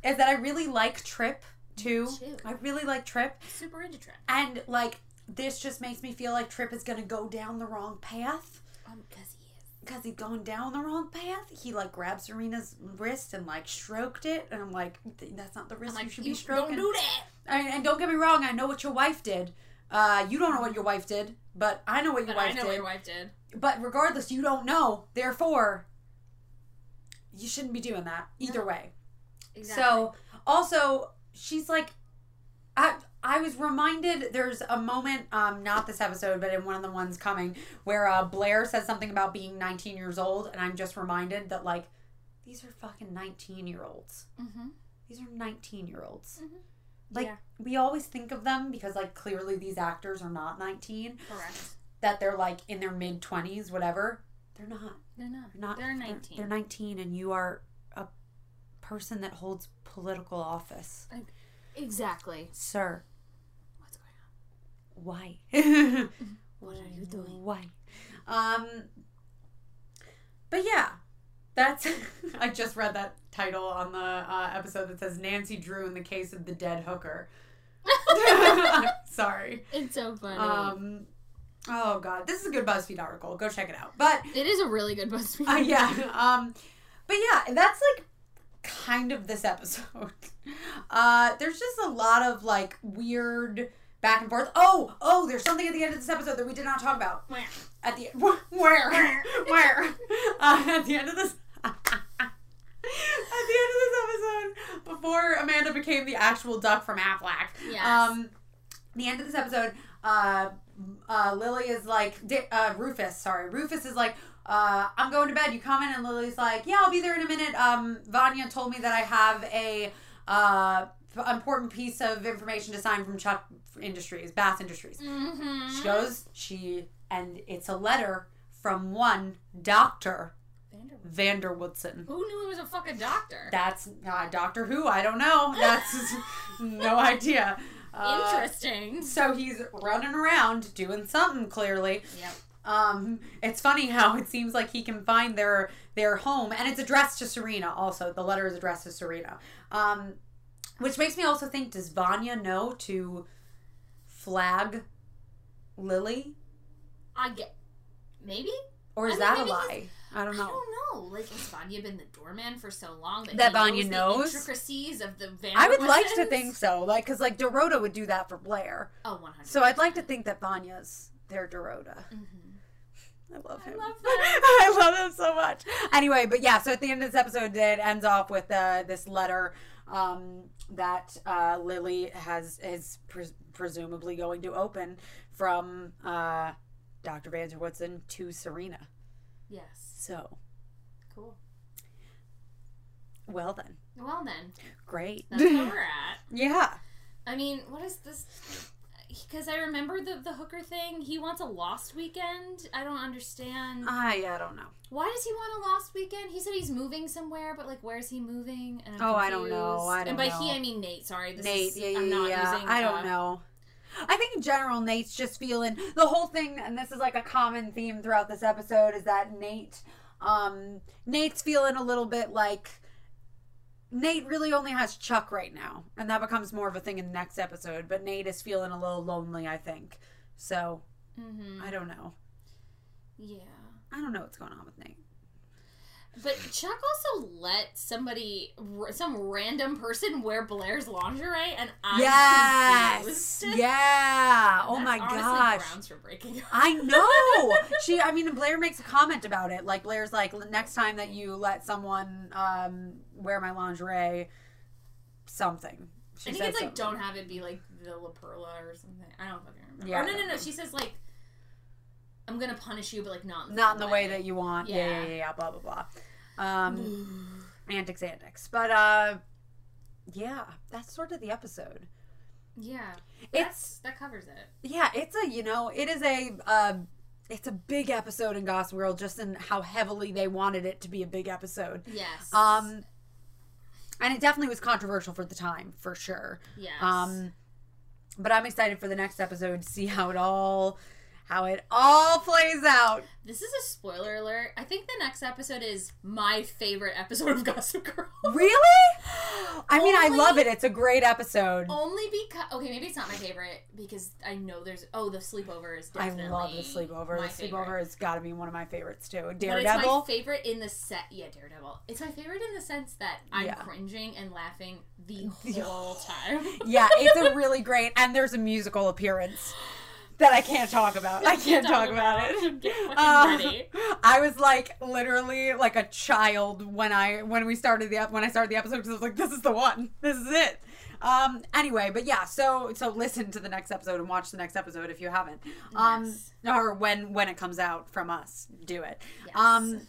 is that I really like Trip too. too. I really like Trip, Super into Trip. and like this just makes me feel like Trip is gonna go down the wrong path. Um, because he is. because he'd gone down the wrong path. He like grabbed Serena's wrist and like stroked it, and I'm like, that's not the I'm wrist like, you should you be stroking. don't do that. I mean, and don't get me wrong, I know what your wife did. Uh, you don't know what your wife did, but I know what your But I wife know did. what your wife did. But regardless, you don't know. Therefore, you shouldn't be doing that either No. way. Exactly. So also, she's like, I I was reminded. There's a moment, um, not this episode, but in one of the ones coming, where uh, Blair says something about being 19 years old, and I'm just reminded that like, these are fucking 19 year olds. mm-hmm. These are 19 year olds. Mhm. Like Yeah. we always think of them because like clearly these actors are not 19. correct. That they're like in their mid 20s, whatever. They're not. They're not. They're not. They're 19. They're, 19, and you are a person that holds political office, Exactly. sir. What's going on? Why? <laughs> What are you doing? Why? Um. But yeah, that's. <laughs> I just read that title on the uh, episode that says Nancy Drew in the case of the dead hooker. <laughs> Sorry. It's so funny. Um. Oh God, this is a good BuzzFeed article. Go check it out. But it is a really good BuzzFeed. uh, yeah. Um. But yeah, that's like kind of this episode. <laughs> Uh, there's just a lot of like weird back and forth. Oh, oh, there's something at the end of this episode that we did not talk about. Where? At the where where where uh, at the end of this. At the end of this episode, before Amanda became the actual duck from Aflac, Yes. um, the end of this episode, uh, uh, Lily is like, uh, Rufus, sorry, Rufus is like, uh, I'm going to bed. You come in, And Lily's like, Yeah, I'll be there in a minute. Um, Vanya told me that I have a uh important piece of information to sign from Chuck Industries, Bass Industries. Mm-hmm. She goes, she, and it's a letter from one Doctor Van der Woodsen. Who knew he was a fucking doctor? That's uh, Doctor Who. I don't know. <laughs> That's no idea. Uh, Interesting. So he's running around doing something clearly. Yep. Um, it's funny how it seems like he can find their their home, and it's addressed to Serena. Also, the letter is addressed to Serena. Um, which makes me also think: Does Vanya know to flag Lily, I get. Maybe? or is I mean, that a lie? I don't know. I don't know. Like, has Vanya been the doorman for so long that, That Vanya knows, knows? the intricacies of the Van I would like to think so, like because like Dorota would do that for Blair. Oh, 100. So I'd like to think that Vanya's their Dorota. Mm-hmm. I love I him. love <laughs> I love him so much. Anyway, but yeah, so at the end of this episode, it ends off with uh, this letter um, that uh, Lily has is pres- presumably going to open from uh, Dr. Van der Woodsen to Serena. Yes. So, Cool. well then, Well, then. great. That's where we're <laughs> at. yeah. I mean, what is this? Because I remember the, the hooker thing. He wants a lost weekend. I don't understand. I I don't know. Why does he want a lost weekend? He said he's moving somewhere, but like, where's he moving? And I'm Oh, I don't know. confused. I don't know. And by know. he, I mean Nate. Sorry, this Nate, is, yeah, yeah, I'm not yeah. using. I uh, don't know. I think in general, Nate's just feeling the whole thing, and this is like a common theme throughout this episode, is that Nate, um, Nate's feeling a little bit like Nate really only has Chuck right now, and that becomes more of a thing in the next episode. But Nate is feeling a little lonely, I think. So Mm-hmm. I don't know. Yeah. I don't know what's going on with Nate. But Chuck also let somebody, some random person, wear Blair's lingerie, and I'm yes, confused. yeah. Oh my gosh. grounds for breaking up. I know. <laughs> she, I mean, Blair makes a comment about it. Like Blair's like, next time that you let someone um, wear my lingerie, something. She I think it's like something. don't have it be like the La Perla or something. I don't fucking remember. Yeah, I no, no, no. She says like, I'm gonna punish you, but like not in the, not in the way that you want. Yeah, yeah, Yeah. yeah. yeah blah blah blah. Um, <sighs> antics, antics. But uh, yeah, that's sort of the episode. yeah. It's that covers it. yeah, it's a you know, it is a. Uh, it's a big episode in Gossip World, just in how heavily they wanted it to be a big episode. Yes. Um, and it definitely was controversial for the time, for sure. Yes. Um, but I'm excited for the next episode to see how it all how it all plays out. This is a spoiler alert. I think the next episode is my favorite episode of <laughs> Gossip Girl. Really? I mean, I love it. It's a great episode. Only because okay, maybe it's not my favorite because I know there's oh the sleepover is definitely I love the sleepover. The favorite. sleepover has got to be one of my favorites too. Daredevil. But it's my favorite in the set. Yeah, Daredevil. It's my favorite in the sense that I'm Yeah. cringing and laughing the <laughs> whole time. yeah, it's a <laughs> really great, and there's a musical appearance that I can't talk about. I can't talk about it. <laughs> Fucking Uh, ready. I was like literally like a child when I when we started the when I started the episode because I was like, this is the one, this is it. Um. Anyway, but yeah. So so listen to the next episode and watch the next episode if you haven't. Um. Yes. Or when when it comes out from us, do it. Yes. Um.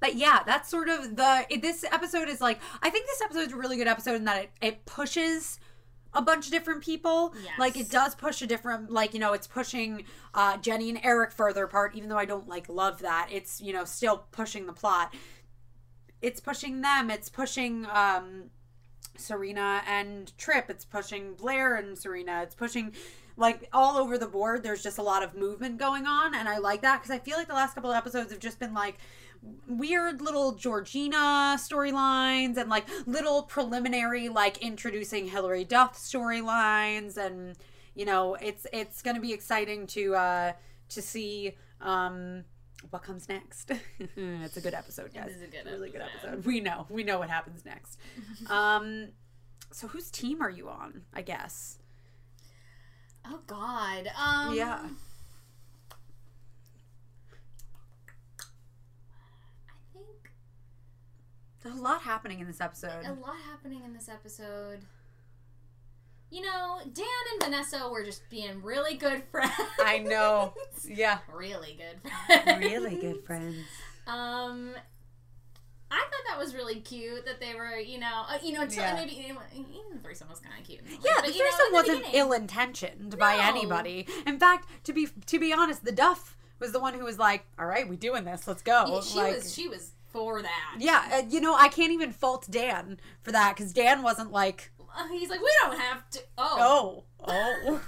But yeah, that's sort of the. It, this episode is like I think this episode is a really good episode in that it it pushes a bunch of different people. Yes. Like it does push a different like, you know, it's pushing uh Jenny and Eric further apart, even though I don't like love that. It's, you know, still pushing the plot. It's pushing them, it's pushing um Serena and Trip, it's pushing Blair and Serena, it's pushing like all over the board there's just a lot of movement going on and I like that because I feel like the last couple of episodes have just been like weird little Georgina storylines and like little preliminary like introducing Hilary Duff storylines and you know it's it's going to be exciting to uh to see um what comes next. <laughs> it's a good episode, guys. It is a good really good episode. episode. We know. We know what happens next. <laughs> um so whose team are you on, I guess? Oh God. Um. Yeah. I think There's a lot happening in this episode. a lot happening in this episode. You know, Dan and Vanessa were just being really good friends. I know. <laughs> Yeah. really good friends. Really good friends. Um, I thought that was really cute that they were, you know, uh, you know, until Yeah. maybe even the threesome was kind of cute. Yeah, But, the you know, threesome in the wasn't ill intentioned by anybody. In fact, to be to be honest, the Duff was the one who was like, "All right, we doing this. Let's go." Yeah, she like, was, she was for that. yeah, you know, I can't even fault Dan for that because Dan wasn't like, Uh, He's like, we don't have to. Oh, "Oh, oh,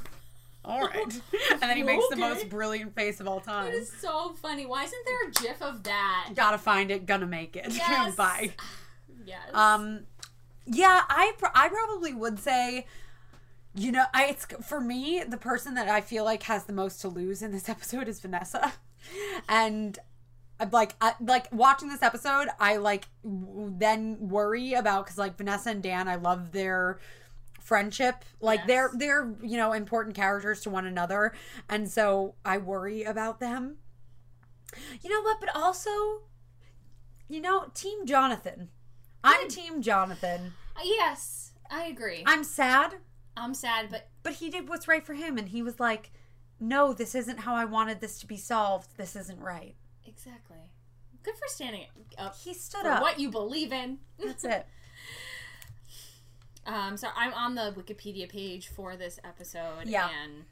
all <laughs> right," <laughs> and then he makes the most brilliant face of all time. that is so funny. Why isn't there a GIF of that? Gotta find it. Gonna make it. <laughs> Yes. Bye. <sighs> Yes. Um, yeah, I pr- I probably would say, you know, I it's for me the person that I feel like has the most to lose in this episode is Vanessa, and. I'm like, I, like watching this episode, I like w- then worry about because like Vanessa and Dan, I love their friendship. Like Yes. they're they're you know important characters to one another, and so I worry about them. You know what? But also, you know, Team Jonathan. I'm Team Jonathan. Uh, yes, I agree. I'm sad, I'm sad, but but he did what's right for him, and he was like, "No, this isn't how I wanted this to be solved. This isn't right." exactly. Good for standing up He stood for up. what you believe in. <laughs> That's it. Um, so I'm on the Wikipedia page for this episode, Yeah. and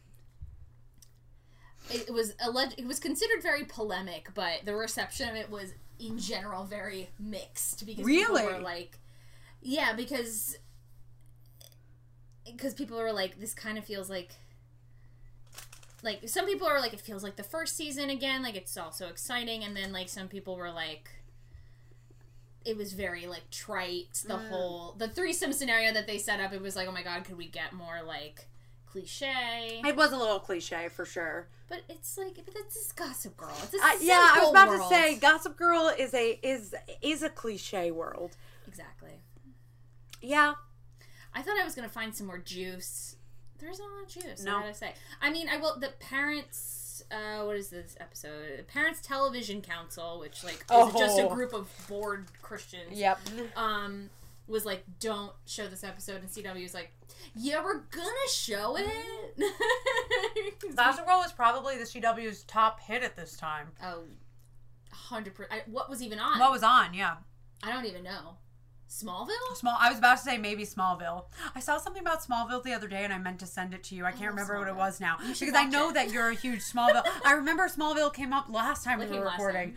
it was alleged. It was considered very polemic, but the reception of it was, in general, very mixed because Really? people were like, yeah, because because people were like, this kind of feels like. Like some people are like it feels like the first season again, like it's all so exciting, and then like some people were like, it was very like trite. The Mm. whole the threesome scenario that they set up, it was like, oh my god, could we get more like cliche? It was a little cliche for sure. But it's like, but it's just Gossip Girl. It's a Uh, yeah, I was about world. to say, Gossip Girl is a is is a cliche world. exactly. Yeah, I thought I was gonna find some more juice. There's not a lot of juice. No. I gotta say. I mean, I will. The parents. Uh, what is this episode? The Parents Television Council, which like is just a Oh. group of bored Christians. yep. um was like don't show this episode and CW was like yeah we're gonna show it <laughs> Gossip Girl was probably the CW's top hit at this time. oh 100% I, what was even on What was on? Yeah. I don't even know Smallville Small. I was about to say maybe Smallville. I saw something about Smallville the other day, and I meant to send it to you. I can't love remember what it was now because I know it. that you're a huge Smallville. <laughs> I remember Smallville came up last time Like we were recording.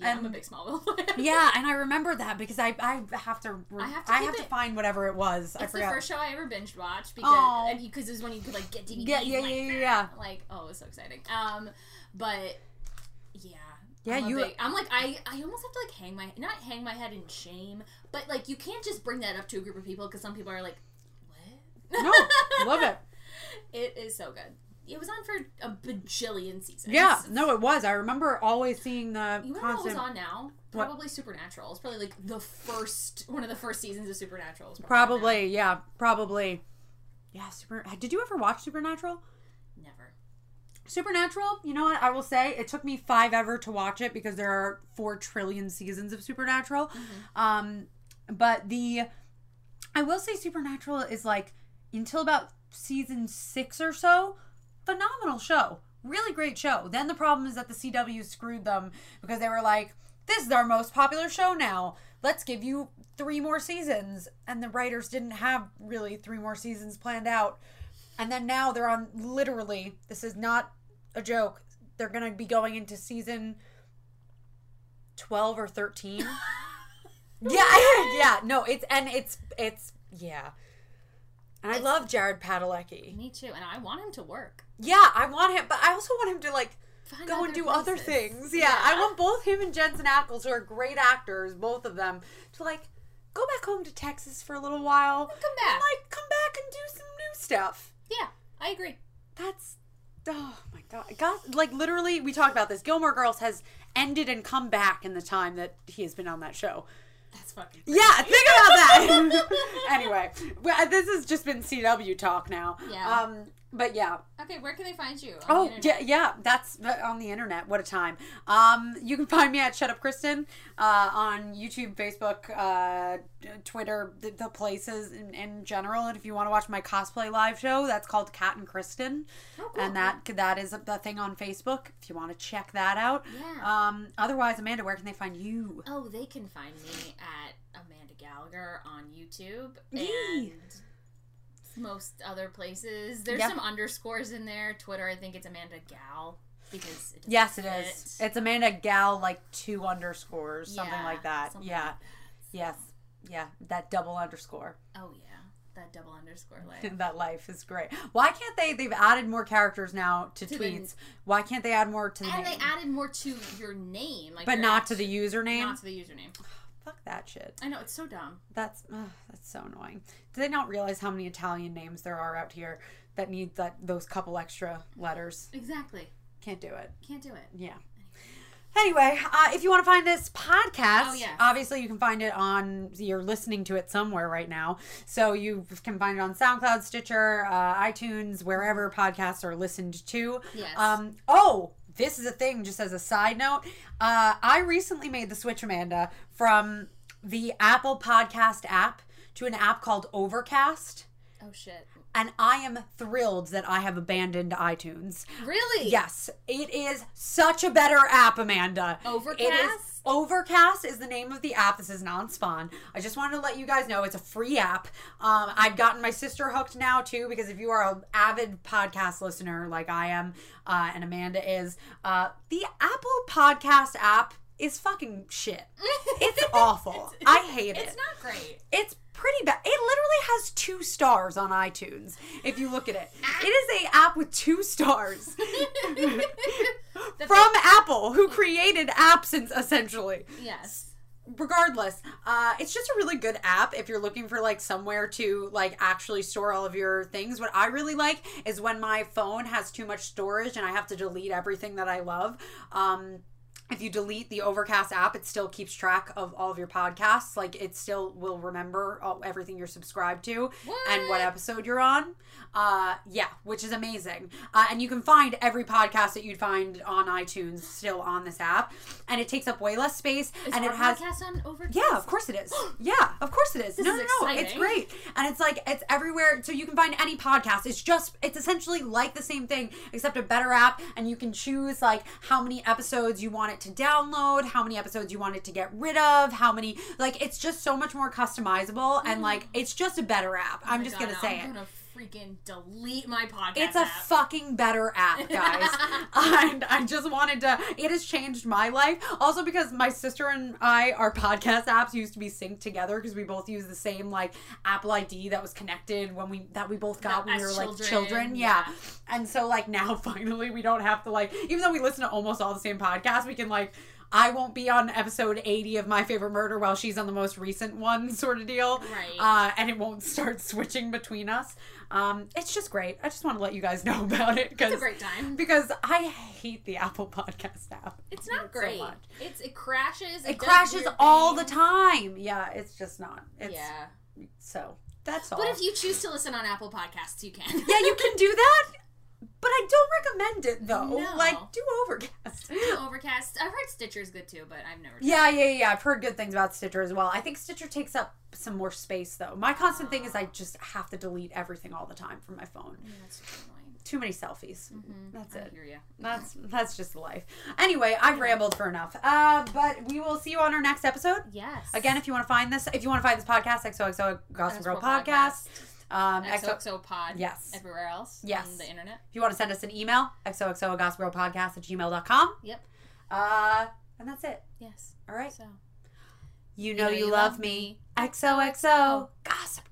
Yeah, I'm a big Smallville. <laughs> Yeah, and I remember that because I I have to I have to I have to find whatever it was. I It's the first show I ever binge watched because because it was when you could like get DVDs. Yeah, yeah, like, yeah, yeah, yeah. Like oh, it was so exciting. Um, but yeah. Yeah, I'm you- big- I'm like I. I almost have to like hang my not hang my head in shame, but like you can't just bring that up to a group of people because some people are like, what? No, I <laughs> love it. It is so good. It was on for a bajillion seasons. Yeah, no, it was. I remember always seeing the You know constant. what was on now? What? Probably Supernatural. It's probably like the first one of the first seasons of Supernatural. probably. Probably, yeah, probably. Yeah, super. Did you ever watch Supernatural? Supernatural, you know what? I will say it took me five ever to watch it because there are four trillion seasons of Supernatural. Um, but the, I will say Supernatural is like until about season six or so, phenomenal show. Really great show. Then the problem is that the CW screwed them because they were like, this is our most popular show now. Let's give you three more seasons. And the writers didn't have really three more seasons planned out. And then now they're on literally, this is not a joke. They're going to be going into season 12 or 13. <laughs> yeah, <laughs> yeah, no, it's and it's it's yeah. And I It's- love Jared Padalecki. Me too. And I want him to work. Yeah, I want him, but I also want him to like Find go and do other things. Yeah, I want both him and Jensen Ackles, who are great actors, both of them, to like go back home to Texas for a little while. Come And like come back and do some new stuff. Yeah, I agree. That's oh my god. God like literally we talked about this. Gilmore Girls has ended and come back in the time that he has been on that show. That's fucking. Yeah, think about that. <laughs> anyway, well, this has just been CW talk now. Yeah. Um, but yeah. Okay, where can they find you? Oh yeah, yeah. That's on the internet. What a time. Um, you can find me at Shut Up Kristen uh, on YouTube, Facebook, uh, Twitter, the, the places in, in general. And if you want to watch my cosplay live show, that's called Cat and Kristen, Oh, cool. and that that is a, a thing on Facebook. If you want to check that out. Yeah. Um, otherwise, Amanda, where can they find you? Oh, they can find me at Amanda Gallagher on YouTube Yee. Most other places. There's Yeah. some underscores in there. Twitter, I think it's Amanda Gal because it Yes, it fit. is. It's Amanda Gal, like two underscores, something Yeah, like that. something yeah. like Yes. Yeah. That double underscore. Oh yeah, that double underscore <laughs> layer. that life is great. Why can't they? They've added more characters now to, To the- tweets. Why can't they add more to the and name? they added more to your name, like but not to the username. not to the username. Fuck that shit. I know it's so dumb. That's ugh, that's so annoying. Do they not realize how many Italian names there are out here that need that those couple extra letters? Exactly. Can't do it. Can't do it. Yeah. Anyway, uh, if you want to find this podcast, Oh, yes. obviously you can find it on. You're listening to it somewhere right now, so you can find it on SoundCloud, Stitcher, uh, iTunes, wherever podcasts are listened to. Yes. Um. Oh, this is a thing. Just as a side note, uh, I recently made the switch, Amanda, from the Apple Podcast app to an app called Overcast. Oh shit. And I am thrilled that I have abandoned iTunes. Really? Yes, it is such a better app, Amanda. It is Overcast? Is the name of the app. This is non-spawn. I just wanted to let you guys know it's a free app. Um, I've gotten my sister hooked now too because if you are an avid podcast listener like I am, uh, and Amanda is, uh, the Apple Podcast app is fucking shit. <laughs> It's awful. I hate it. It's not great. It's pretty bad. It literally has two stars on iTunes. If you look at it, it is a app with two stars <laughs> from Apple, who created Absence essentially. Yes. Regardless, uh, it's just a really good app if you're looking for like somewhere to like actually store all of your things. What I really like is when my phone has too much storage and I have to delete everything that I love. Um, if you delete the Overcast app, it still keeps track of all of your podcasts. Like it still will remember all, everything you're subscribed to and what What? episode you're on. Uh, yeah, which is amazing. Uh, and you can find every podcast that you'd find on iTunes still on this app, and it takes up way less space. Is and it has podcast on Overcast? yeah, of course it is. <gasps> Yeah, of course it is. This no, is no, no. It's great. And it's like it's everywhere. So you can find any podcast. It's just it's essentially like the same thing except a better app and you can choose like how many episodes you want it to download, how many episodes you want it to get rid of, how many like it's just so much more customizable and mm. like it's just a better app. Oh I'm just God, now say I'm it. gonna freaking delete my podcast. It's a app. fucking better app, <laughs> guys. and I just wanted to. It has changed my life. Also, because my sister and I, our podcast apps used to be synced together because we both use the same like Apple ID that was connected when we that we both got when we were like children, children. Yeah. yeah. And so like now <laughs> finally we don't have to like even though we listen to almost all the same podcasts, we can like. I won't be on episode 80 of My Favorite Murder while she's on the most recent one, sort of deal. Right. Uh, and it won't start switching between us. Um, it's just great. I just want to let you guys know <laughs> about it because It's a great time. because I hate the Apple Podcast app. It's not it so great. much. it's it crashes. It does crashes all the time. Yeah, it's just not. It's, yeah. So that's all. But if you choose to listen on Apple Podcasts, you can. yeah, you can do that. <laughs> But I don't recommend it though. No. Like do Overcast. Overcast. I've heard Stitcher's good too, but I've never. Yeah, yeah, yeah. I've heard good things about Stitcher as well. I think Stitcher takes up some more space though. My constant thing is I just have to delete everything all the time from my phone. Yeah, that's annoying. Too many selfies. That's I it. hear ya. That's that's just life. Anyway, I've rambled for enough. Uh, but we will see you on our next episode. Yes. Again, if you want to find this, if you want to find this podcast, XOXO Gossip Girl podcast. Um, XOXO Pod. Yes. Everywhere else. Yes. On the internet. if you want to send us an email, XOXO Gossip Girl podcast at gmail.com. Yep. Uh, and that's it. Yes. All right. So. You know you, love me. XOXO Gossip